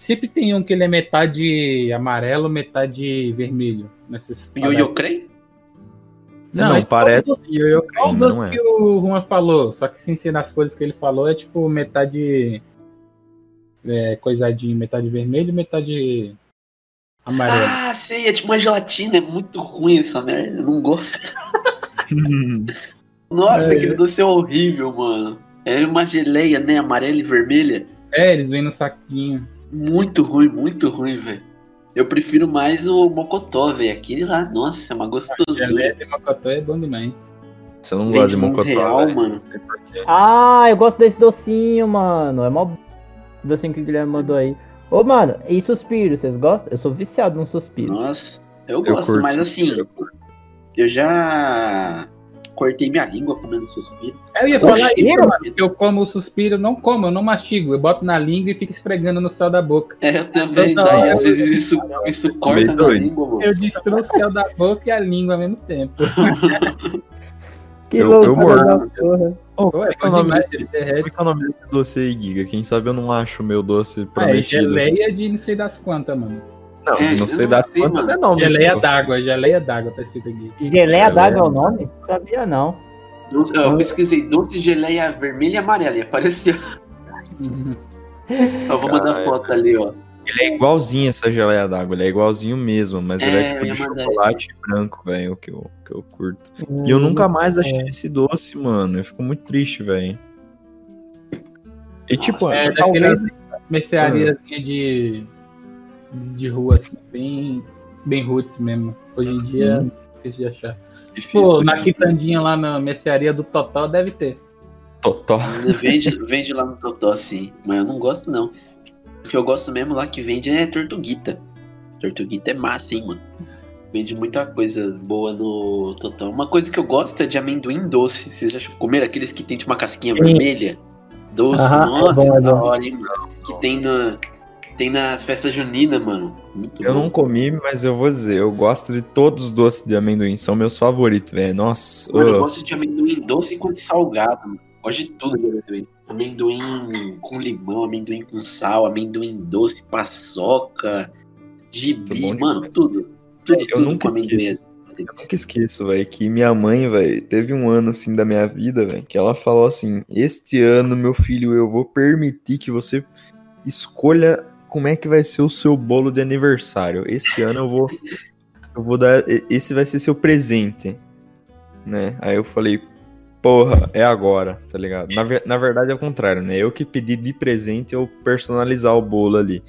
Sempre tem um que ele é metade amarelo, metade vermelho. Nesses O ioiô creme? Não, esse parece é o não é? que o Juan falou? Só que sem ser nas cores que ele falou, é tipo metade é, coisadinho, metade vermelho e metade amarelo. Ah, sei, é tipo uma gelatina, é muito ruim essa merda, eu não gosto. Nossa, É. aquele doce é horrível, mano. É uma geleia, né, amarela e vermelha. É, eles vêm no saquinho. Muito ruim, muito ruim, velho. Eu prefiro mais o mocotó, velho. Aquele lá, nossa, é uma gostosura. de mocotó é bom demais. Você não gosta de mocotó, real, mano. Ah, eu gosto desse docinho, mano. É mó docinho que o Guilherme mandou aí. Ô, mano, e suspiro, vocês gostam? Eu sou viciado num suspiro. Nossa, eu Eu gosto, curto mas assim, eu já cortei minha língua comendo suspiro. Eu ia falar isso, eu como o suspiro, não como, eu não mastigo. Eu boto na língua e fico esfregando no céu da boca. É, eu também, Toda daí às vezes isso, isso corta meio minha doido. língua, mano. Eu destruo o céu da boca e a língua ao mesmo tempo. Que Eu- eu como é é que é o nome desse- ele como é derrete. que é o nome desse doce aí, Giga? Quem sabe eu não acho o meu doce É, prometido. geleia de não sei das quantas, mano. Não, É, não sei das sei, não. Geleia d'água, geleia d'água, tá escrito aqui. Geleia Geleia. d'água é o nome? Sabia não. Doce- Eu pesquisei doce de geleia vermelha e amarela e apareceu. Eu vou mandar Caralho. foto ali, ó. Ele é igualzinho essa geleia d'água, ele é igualzinho mesmo, mas ele é É, tipo de mandar chocolate branco, velho, o que eu, que eu curto. E eu nunca mais achei esse doce, mano. Eu fico muito triste, velho. E tipo, Nossa, É talvez. merceariazinha de, de rua, assim, bem, bem roots mesmo. Hoje em dia, Hum. difícil de achar. Difícil, Pô, na difícil. quitandinha lá na mercearia do Total deve ter. Totó. Vende, vende lá no Totó, sim. Mas eu não gosto, não. O que eu gosto mesmo lá que vende é Tortuguita. Tortuguita é massa, hein, mano. Vende muita coisa boa no Totó. Uma coisa que eu gosto é de amendoim doce. Vocês já comeram aqueles que tem tipo uma casquinha Sim. vermelha? Doce, Aham, é nossa, bom, é da bom. hora, hein, mano. Que tem, na, tem nas festas juninas, mano. Muito Eu bom. não comi, mas eu vou dizer, eu gosto de todos os doces de amendoim, são meus favoritos, velho. Nossa, Mano, eu gosto de amendoim doce com salgado. mano. Gosto de tudo de amendoim. Amendoim com limão, amendoim com sal, amendoim doce, paçoca, gibi, é mano, demais. tudo. Tudo, Eu tudo nunca com amendoim. esqueço. eu nunca esqueço, velho, que minha mãe, velho, teve um ano assim da minha vida, velho, que ela falou assim: Este ano, meu filho, eu vou permitir que você escolha como é que vai ser o seu bolo de aniversário. Esse ano eu vou. Eu vou dar. Esse vai ser seu presente. Né? Aí eu falei, porra, é agora, tá ligado? Na, na verdade é o contrário, né? Eu que pedi de presente eu personalizar o bolo ali.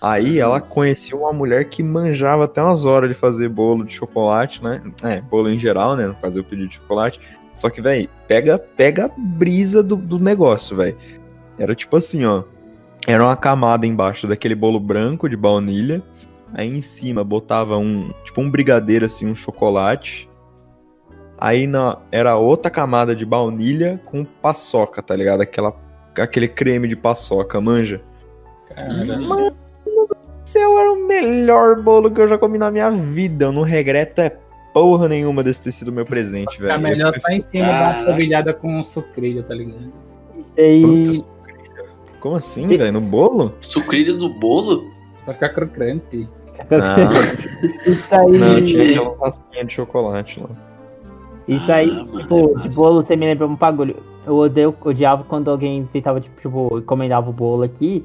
Aí ela conhecia uma mulher que manjava até umas horas de fazer bolo de chocolate, né? É, bolo em geral, né? No caso eu pedi de chocolate. Só que, velho, pega, pega a brisa do, do negócio, velho. Era tipo assim, ó. Era uma camada embaixo daquele bolo branco de baunilha. Aí em cima botava um, tipo um brigadeiro assim, um chocolate. Aí na, era outra camada de baunilha com paçoca, tá ligado? Aquela, aquele creme de paçoca, manja. Mano do céu, era o melhor bolo que eu já comi na minha vida. Eu não regreto é porra nenhuma desse ter sido meu presente, velho. Tá melhor tá em cima Caraca. da polvilhada com sucrilho, tá ligado? Isso aí. Puta. Como assim, velho? No bolo? Sucrilho do bolo? Pra ficar crocante. Isso aí. Não, tinha aquelas raspinhas de chocolate lá. Isso aí, Ah, tipo, de bolo, você me lembra um bagulho. Eu odeio, odiava quando alguém tentava, tipo, tipo, encomendava o bolo aqui.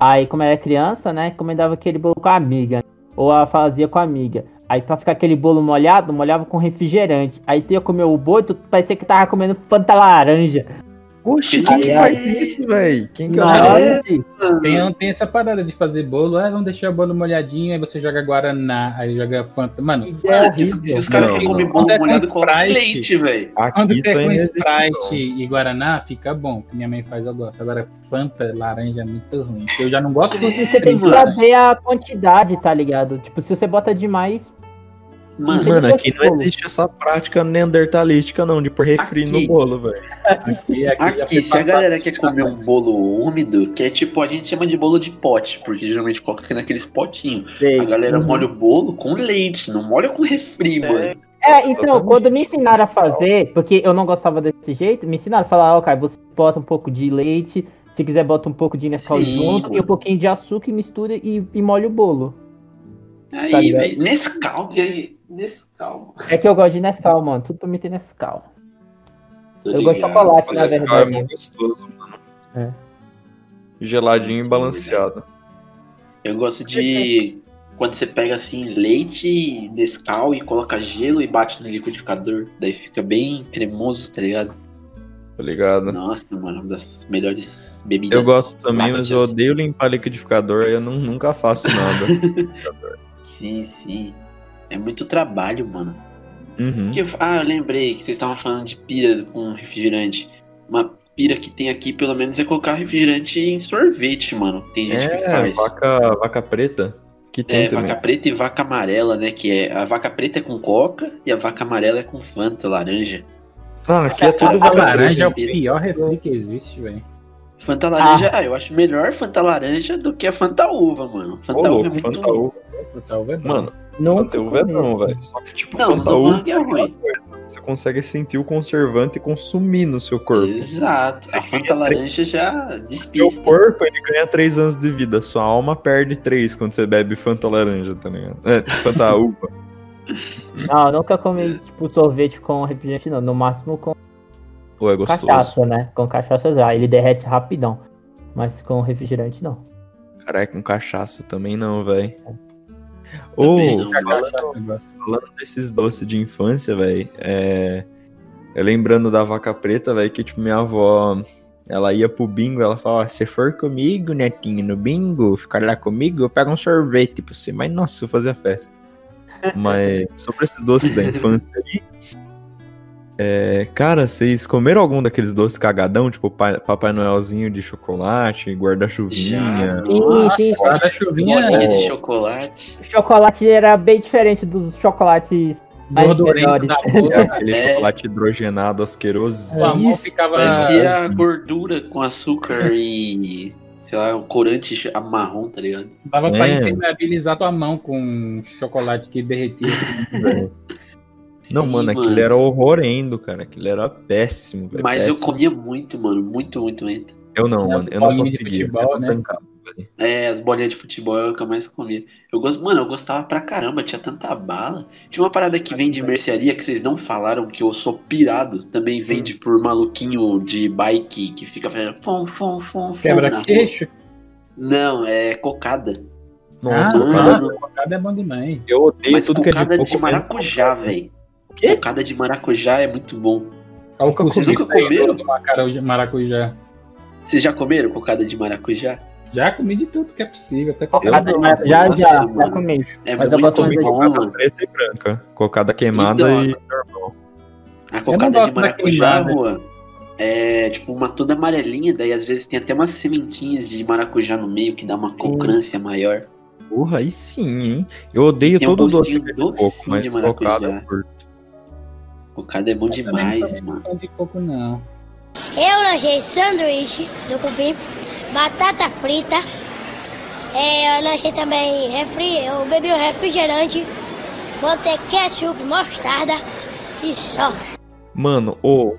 Aí, como era criança, né, encomendava aquele bolo com a amiga. Ou a fazia com a amiga. Aí, pra ficar aquele bolo molhado, molhava com refrigerante. Aí, tu ia comer o bolo, tu parecia que tava comendo Fanta laranja. Oxi, Que quem que faz isso, velho? Quem que é filho. Tem, tem essa parada de fazer bolo, ah, vamos deixar o bolo molhadinho, aí você joga Guaraná, aí joga Fanta. Mano, esses, horrível. esses caras Não, que comem não. bolo é molhado com Sprite. leite, velho. quando Aqui você é com Sprite e Guaraná, fica bom, que minha mãe faz, eu gosto. Agora, Fanta, laranja é muito ruim. Eu já não gosto você tem que Mano. saber a quantidade, tá ligado? Tipo, se você bota demais. Mano, Mano, aqui não existe essa prática neandertalística, não, de pôr refri Aqui. no bolo, velho. Aqui, aqui, Aqui, foi se a galera quer comer um bolo úmido, que é tipo, a gente chama de bolo de pote, porque geralmente coloca naqueles potinhos. Sei. A galera Uhum. molha o bolo com leite, não molha com refri, mano. É, então, quando me ensinaram a fazer, porque eu não gostava desse jeito, me ensinaram a falar, ó, cara, você bota um pouco de leite, se quiser bota um pouco de Nescau Sim, junto, mano. e um pouquinho de açúcar e mistura e, e molha o bolo. Tá Aí, ligado? velho, Nescau, que- Nescau. É que eu gosto de Nescau, mano, tudo pra mim tem Nescau. Tô Eu gosto de chocolate, na Parece que é verdade. muito gostoso, mano. É. Geladinho e balanceado. Eu gosto de quando você pega assim leite, Nescau e coloca gelo e bate no liquidificador, daí fica bem cremoso, tá ligado? tá ligado? Nossa, mano, uma das melhores bebidas. Eu gosto também, mas eu odeio limpar liquidificador, aí eu não- nunca faço nada. Sim, sim. É muito trabalho, mano. Uhum. Que eu- ah, eu lembrei que vocês estavam falando de pira com refrigerante. Uma pira que tem aqui, pelo menos, é colocar refrigerante em sorvete, mano. Tem gente que É, faz. vaca, vaca preta, que tem É, também. vaca preta e vaca amarela, né? Que é a vaca preta é com coca e a vaca amarela é com Fanta, laranja. Ah, aqui é tudo vaca laranja é o pior refri que existe, velho. Fanta laranja, ah. eu acho melhor Fanta laranja do que a Fanta uva, mano. Fanta Ô, uva louco, é muito Fanta uva. Fanta uva é bom. Mano, Nunca Fanta uva é bom, velho. Só que, tipo, Não, não que é ruim. você consegue sentir o conservante e consumir no seu corpo. Exato. A Fanta laranja já Seu despista. corpo, ele ganha 3 anos de vida. Sua alma perde 3 quando você bebe Fanta laranja, tá ligado? É, Fanta uva. Não, eu nunca comi, tipo, sorvete com refrigerante, não. No máximo com Ou é gostoso? cachaça, né? Com cachaça já. Ele derrete rapidão. Mas com refrigerante, não. Caralho, com cachaça também não, velho. Também não, falando, falando desses doces de infância, velho, é... Eu lembrando da vaca preta, velho, que tipo, minha avó, ela ia pro bingo, ela falava, se for comigo, netinho, no bingo, ficar lá comigo, eu pego um sorvete pra você. Mas, nossa, eu fazia festa. Mas, sobre esses doces da infância aí, é, cara, vocês comeram algum daqueles doces cagadão, tipo pai- Papai Noelzinho de chocolate, guarda-chuvinha? Sim. Guarda-chuvinha de chocolate. O chocolate era bem diferente dos chocolates mais Gordurento da porra. aquele É. chocolate hidrogenado asqueroso. A mão ficava. Parecia gordura com açúcar e. Sei lá, um corante marrom, tá ligado? Dava pra É. impermeabilizar tua mão com chocolate que derretia. Não, Sim, mano, aquilo era horrorendo, cara. Aquilo era péssimo. velho, Mas eu péssimo. comia muito, mano. Muito, muito, muito. Eu não, mano. Eu não bolinhas de conseguia. futebol, eu não né? É, as bolinhas de futebol é o que eu mais comia. Eu gosto, mano, eu gostava pra caramba, tinha tanta bala. Tinha uma parada que vem de mercearia que vocês não falaram que eu sou pirado. Também vende por maluquinho de bike que fica fazendo fom, fom, fom, Quebra-queixo. rua. Não, é cocada. Nossa, ah, mano. cocada é bom demais. eu odeio Mas tudo que é de cocada coco. de maracujá, velho. Quê? Cocada de maracujá é muito bom. O Nunca Vocês comi nunca comeram? do macarão- maracujá. Vocês já comeram cocada de maracujá? Já comi de tudo que é possível, até Eu cocada. não, Mas já, Nossa, já, já mano. comi. É Mas eu muito gosto muito bom, Cocada preta e branca. Cocada queimada Então, e normal. A cocada de maracujá. Rua, é tipo uma toda amarelinha, daí às vezes tem até umas sementinhas de maracujá no meio que dá uma crocância maior. Porra, aí sim, hein? Eu odeio Tem um todo doce gostinho que é de coco, docinho mas de maracujá. cocada eu curto. Cocada é bom não demais, mano. de coco, não. Eu lanchei sanduíche do cupim, batata frita. É, eu lanchei também refri, eu bebi um refrigerante, botei ketchup, mostarda e só. Mano, ô,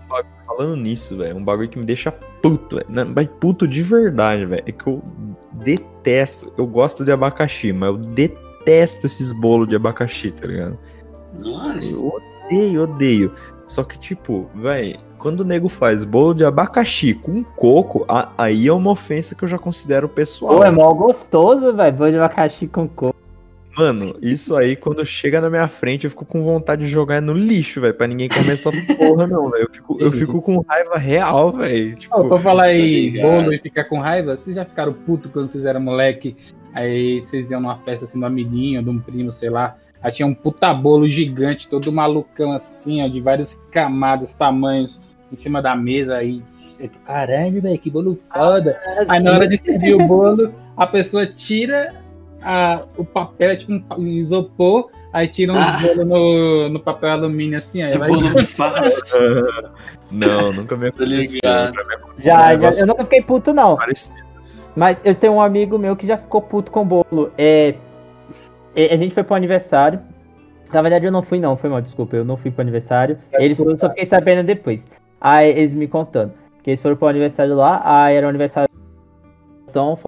falando nisso, velho, um bagulho que me deixa puto, velho. Mas puto de verdade, velho. É que eu detesto. Eu gosto de abacaxi, mas eu detesto esses bolos de abacaxi, tá ligado? Nossa. Eu odeio, odeio. Só que, tipo, velho, quando o nego faz bolo de abacaxi com coco, a- aí é uma ofensa que eu já considero pessoal. Pô, é mó gostoso, velho. Bolo de abacaxi com coco. Mano, isso aí, quando chega na minha frente, eu fico com vontade de jogar no lixo, velho, pra ninguém comer essa porra, não, velho. Eu fico, eu fico com raiva real, velho. Tipo, pra falar aí Tá ligado. bolo e ficar com raiva, vocês já ficaram puto quando vocês eram moleque? Aí vocês iam numa festa assim do amiguinho, de um primo, sei lá. Aí tinha um puta bolo gigante, todo malucão assim, ó, de várias camadas, tamanhos, em cima da mesa. Aí, caralho, velho, que bolo foda. Aí na hora de servir o bolo, a pessoa tira a- o papel, é tipo um, um isopor, aí tira uns Ah. bolos no, no papel alumínio assim, aí É vai. bolo me faz. Não, nunca me aconteceu. Já Já, um já, negócio eu nunca fiquei puto, não. parecido. Mas eu tenho um amigo meu que já ficou puto com bolo. É, é, a gente foi pro aniversário. Na verdade, eu não fui, não. Foi mal, desculpa. Eu não fui pro aniversário. Eles foram, só fiquei sabendo depois. Aí eles me contando. Que eles foram pro aniversário lá. Aí era o aniversário do Faustão.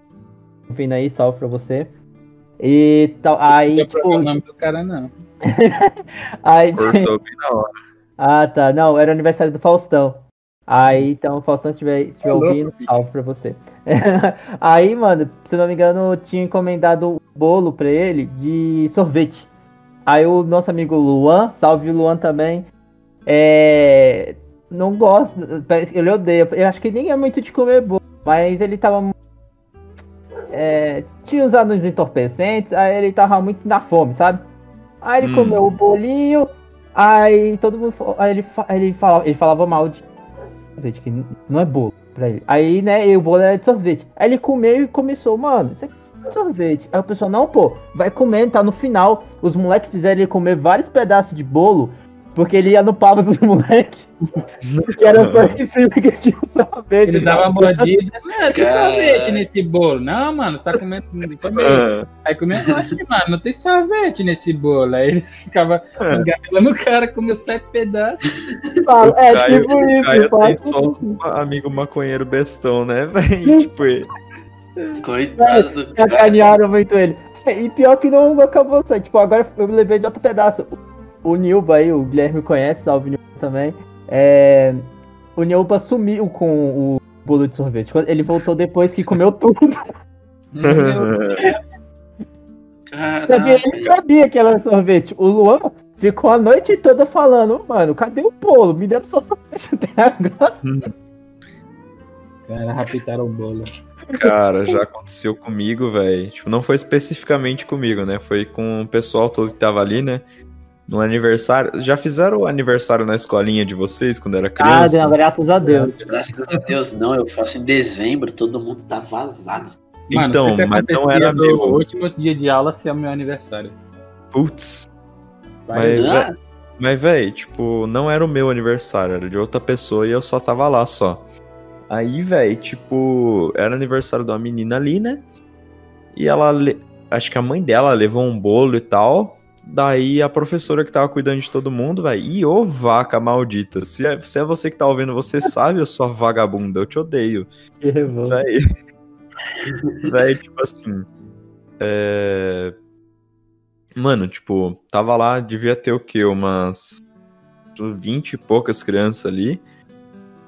Vindo aí, salve pra você. E tal. Aí, Não tipo. o nome do cara, não. Aí, Cortou bem na hora. ah, tá. Não, era o aniversário do Faustão. Aí, então, Faustão, se estiver, se estiver louco, ouvindo, salve pra você. Aí, mano, se não me engano, eu tinha encomendado um bolo pra ele de sorvete. Aí o nosso amigo Luan, salve Luan também, é... não gosta, ele odeia. Eu acho que nem é muito de comer bolo, mas ele tava. É, tinha usado uns entorpecentes, aí ele tava muito na fome, sabe? Aí ele Hum. comeu o bolinho, aí todo mundo. Aí ele, fa- ele, falava, ele falava mal de que não é bolo pra ele. Aí, né, e o bolo era de sorvete. Aí ele comeu e começou, mano, isso aqui é sorvete. Aí o pessoal, não, pô, vai comendo, tá no final. Os moleques fizeram ele comer vários pedaços de bolo, porque ele ia no pavo dos moleques. que era só em cima que tinha um sorvete. Ele dava mordida. Mano, tem Cara. sorvete nesse bolo. Não, mano, tá comendo. Comer. Aí comia, oxe, mano, não tem sorvete nesse bolo. Aí ele ficava esgarelando o cara, comeu sete pedaços. Fala, É, Caio- tipo isso, Caio tem só os amigos maconheiro bestão, né, velho? tipo, ele- Coitado. Sacanearam muito ele. E pior que não acabou só. Tipo, agora eu me lembrei de outro pedaço. O Nilba aí, o Guilherme conhece, salve Nilba também. É, o Nilba sumiu com o bolo de sorvete. Ele voltou depois que comeu tudo. Sabia, ele sabia que era sorvete. O Luan ficou a noite toda falando, mano, cadê o bolo? Me deram só sorvete até agora. Cara, raptaram o bolo. Cara, já aconteceu comigo, velho. Tipo, não foi especificamente comigo, né? Foi com o pessoal todo que tava ali, né? No aniversário. Já fizeram o aniversário na escolinha de vocês quando era Ah, criança? não, graças a Deus. Graças a Deus, não. Eu faço em dezembro, todo mundo tá vazado. Mano, Então, mas não era meu. último dia de aula ser o meu aniversário. Putz. Vai Mas, mas, velho, tipo, não era o meu aniversário, era de outra pessoa e eu só tava lá só. Aí, velho, tipo, era aniversário de uma menina ali, né? E ela, acho que a mãe dela levou um bolo e tal. Daí a professora que tava cuidando de todo mundo, velho, e ô vaca maldita. Se é, se é você que tá ouvindo, você sabe, eu sou vagabunda, eu te odeio. Que revolta. Véi, tipo assim. É. Mano, tipo, tava lá, devia ter o quê? Umas 20 e poucas crianças ali.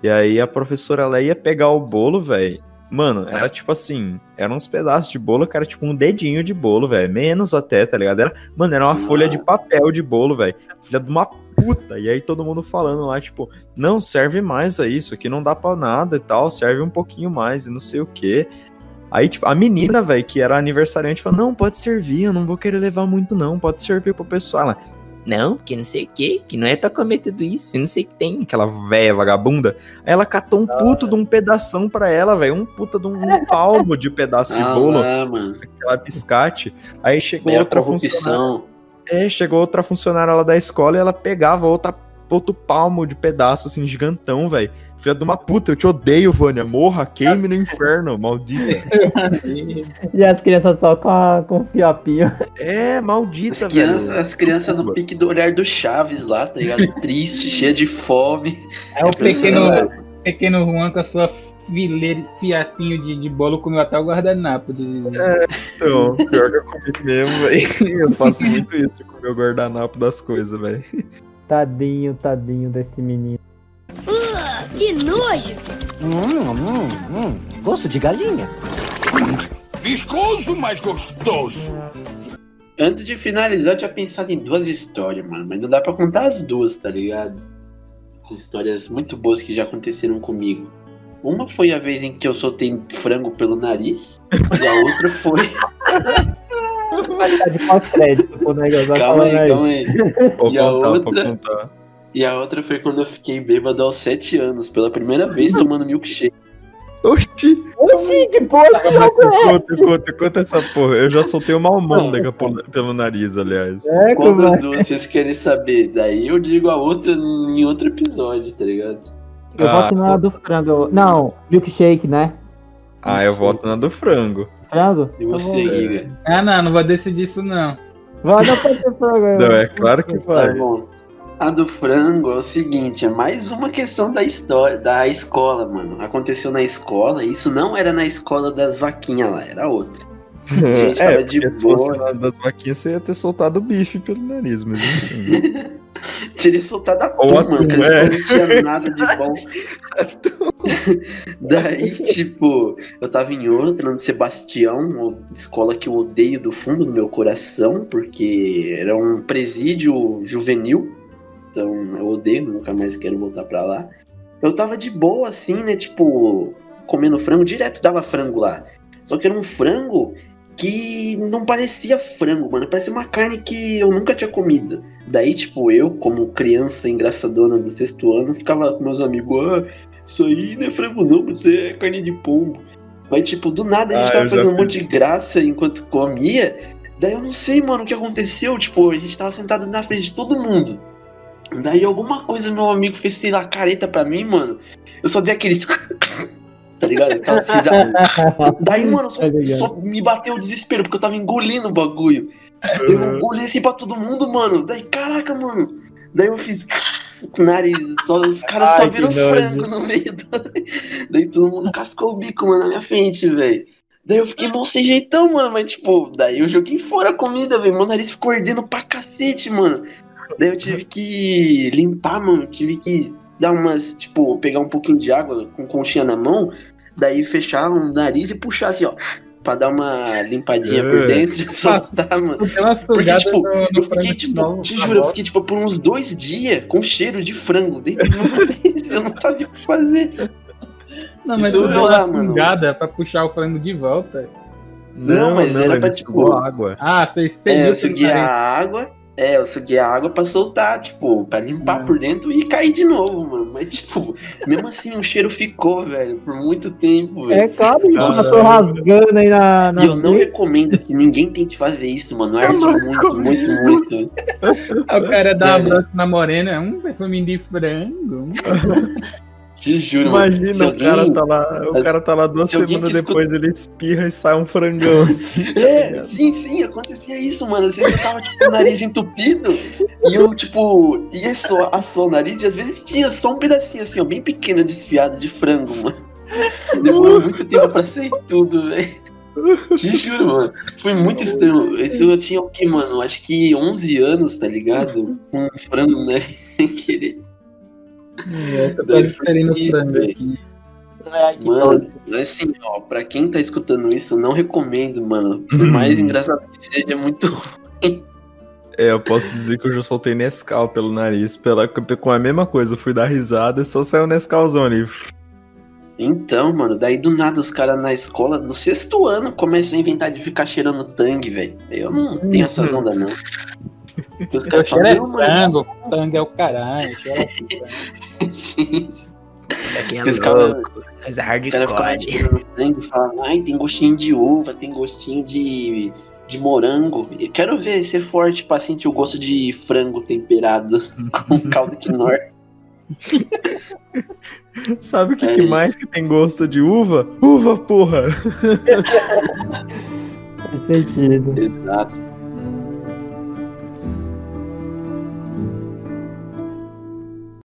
E aí a professora ela ia pegar o bolo, velho. Mano, era tipo assim, eram uns pedaços de bolo que era tipo um dedinho de bolo, velho. Menos até, tá ligado? Era, mano, era uma folha de papel de bolo, velho. Filha de uma puta. E aí todo mundo falando lá, tipo, não, serve mais a isso aqui, não dá pra nada e tal, serve um pouquinho mais e não sei o quê. Aí, tipo, a menina, velho, que era aniversariante, falou, não, pode servir, eu não vou querer levar muito não, pode servir pro pessoal. Ela, não, que não sei o que, que não é pra comer tudo isso, e não sei o que tem, aquela véia vagabunda. Aí ela catou um puto de um pedação pra ela, velho, um puta de um, um palmo de pedaço de Ah, bolo, lá, mano. aquela biscate. Aí chegou Meia outra funcionária. corrupção. É, chegou outra funcionária lá da escola e ela pegava outra, outro palmo de pedaço, assim, gigantão, velho. Filha de uma puta, eu te odeio, Vânia. Morra, queime no inferno, maldita. E as crianças só com, a, com o fiapinho. É, maldita, As crianças, velho. as crianças no pique do olhar do Chaves lá, tá ligado? Triste, cheia de fome. É o pequeno, pequeno Juan com a sua fileira, fiatinho de, de bolo comeu até o guardanapo. De... Então, pior que eu comi mesmo, velho. Eu faço muito isso com o meu guardanapo das coisas, velho. Tadinho, tadinho desse menino. Que nojo! Hum, hum, hum. Gosto de galinha. Viscoso, mas gostoso. Antes de finalizar, eu tinha pensado em duas histórias, mano. Mas não dá pra contar as duas, tá ligado? Histórias muito boas que já aconteceram comigo. Uma foi a vez em que eu soltei frango pelo nariz. E a outra foi. Vai tá de pós-crédito pro negócio. vai Calma aí, calma aí. Vou E a contar, outra. contar. E a outra foi quando eu fiquei bêbado aos 7 anos, pela primeira vez tomando milkshake. Oxi! Oxi, que porra que jogo é? Conta, conta, conta essa porra. Eu já soltei uma almôndega pelo, pelo nariz, aliás. É, Qual das é? duas vocês querem saber? Daí eu digo a outra em outro episódio, tá ligado? Eu Ah, voto na do frango. Não, milkshake, né? Ah, eu voto na do frango. Frango? E você, Tá. Giga? Ah, não, não vou decidir isso não. Vai, não pode ser frango. Não, é claro que Tá vai. bom. A do frango é o seguinte, é mais uma questão da história, da escola, mano. Aconteceu na escola, isso não era na escola das vaquinhas lá, era outra. Gente é, tava de boa. das vaquinhas, você ia ter soltado o bife pelo nariz, mas enfim. Teria soltado a Ou que é. não tinha nada de bom. Daí, tipo, eu tava em outra, no Sebastião, uma escola que eu odeio do fundo do meu coração, porque era um presídio juvenil. Então eu odeio, nunca mais quero voltar pra lá. eu tava de boa, assim, né? Tipo, comendo frango, direto dava frango lá. Só que era um frango que não parecia frango, mano. Parecia uma carne que eu nunca tinha comido. Daí, tipo, eu, como criança engraçadona do sexto ano, ficava com meus amigos, ah, isso aí não é frango não, isso é carne de pombo. Mas, tipo, do nada a gente Ah, tava fazendo um monte de graça enquanto comia. Daí eu não sei, mano, o que aconteceu. Tipo, a gente tava sentado na frente de todo mundo. Daí alguma coisa meu amigo fez, sei lá, careta pra mim, mano. Eu só dei aqueles. tá ligado? Aquela risada. Daí, mano, só, ligado. só me bateu o desespero, porque eu tava engolindo o bagulho. Eu engoli assim pra todo mundo, mano. Daí, caraca, mano. Daí eu fiz. com o nariz. Só, os caras só Ai, viram frango no meio. Do... Daí todo mundo cascou o bico, mano, na minha frente, velho. Daí eu fiquei mal sem jeitão, mano. Mas, tipo, daí eu joguei fora a comida, velho. Meu nariz ficou ardendo pra cacete, mano. Daí eu tive que limpar, mano. Tive que dar umas, tipo, pegar um pouquinho de água com conchinha na mão. Daí fechar o nariz e puxar assim, ó. Pra dar uma limpadinha por É. dentro e soltar, mano. Porque, tipo, no, no eu fiquei, tipo, não, te juro, eu fiquei, tipo, por uns dois dias com cheiro de frango dentro do meu nariz. Eu não sabia o que fazer. Não, mas eu deu lá, uma mano. pra puxar o frango de volta. Não, mas era ele pra, tipo, água. Ah, você É, expeliu eu pelo segui a água. É, eu segui a água pra soltar, tipo, pra limpar por dentro e cair de novo, mano. Mas, tipo, mesmo assim o cheiro ficou, velho, por muito tempo, velho. É claro, eu Nossa. tô rasgando aí na. na E eu não recomendo que ninguém tente fazer isso, mano. Arde muito, muito, muito. Aí o cara dá Sério. abraço na morena, um perfume de frango. Te juro, mano. Imagina, o alguém- cara tá lá, o cara tá lá duas Se semanas depois, ele espirra e sai um frangão assim. É, sim, sim, acontecia isso, mano. Eu tava, tipo, com o nariz entupido e eu, tipo, ia só assar o nariz e às vezes tinha só um pedacinho assim, ó, bem pequeno, desfiado de frango, mano. Demorou muito tempo pra sair tudo, velho. Te juro, mano. Foi muito estranho. Isso eu tinha o que, mano? Acho que 11 anos, tá ligado? Com um frango, né? Sem querer. É, tô quase esperando o frango aqui. Mano, assim, ó, pra quem tá escutando isso, eu não recomendo, mano. Por mais engraçado que seja, é muito É, eu posso dizer que eu já soltei Nescau pelo nariz, pela, com a mesma coisa. Eu fui dar risada e só saiu Nescauzão ali. Então, mano, daí do nada os caras na escola, no sexto ano, começam a inventar de ficar cheirando tangue, velho. Eu não tenho essas ondas, não. Porque os O caras cheiro é falam, mano. frango, frango é o caralho. é Sim. Aqui é louco. Mas é hardcore. cheirando tangue e falam, ai, tem gostinho de uva, tem gostinho de, de morango. Eu quero ver ser forte pra sentir o gosto de frango temperado com caldo quinor. Sabe o que, É que isso. mais que tem gosto de uva? Uva, porra! Faz sentido. Exato.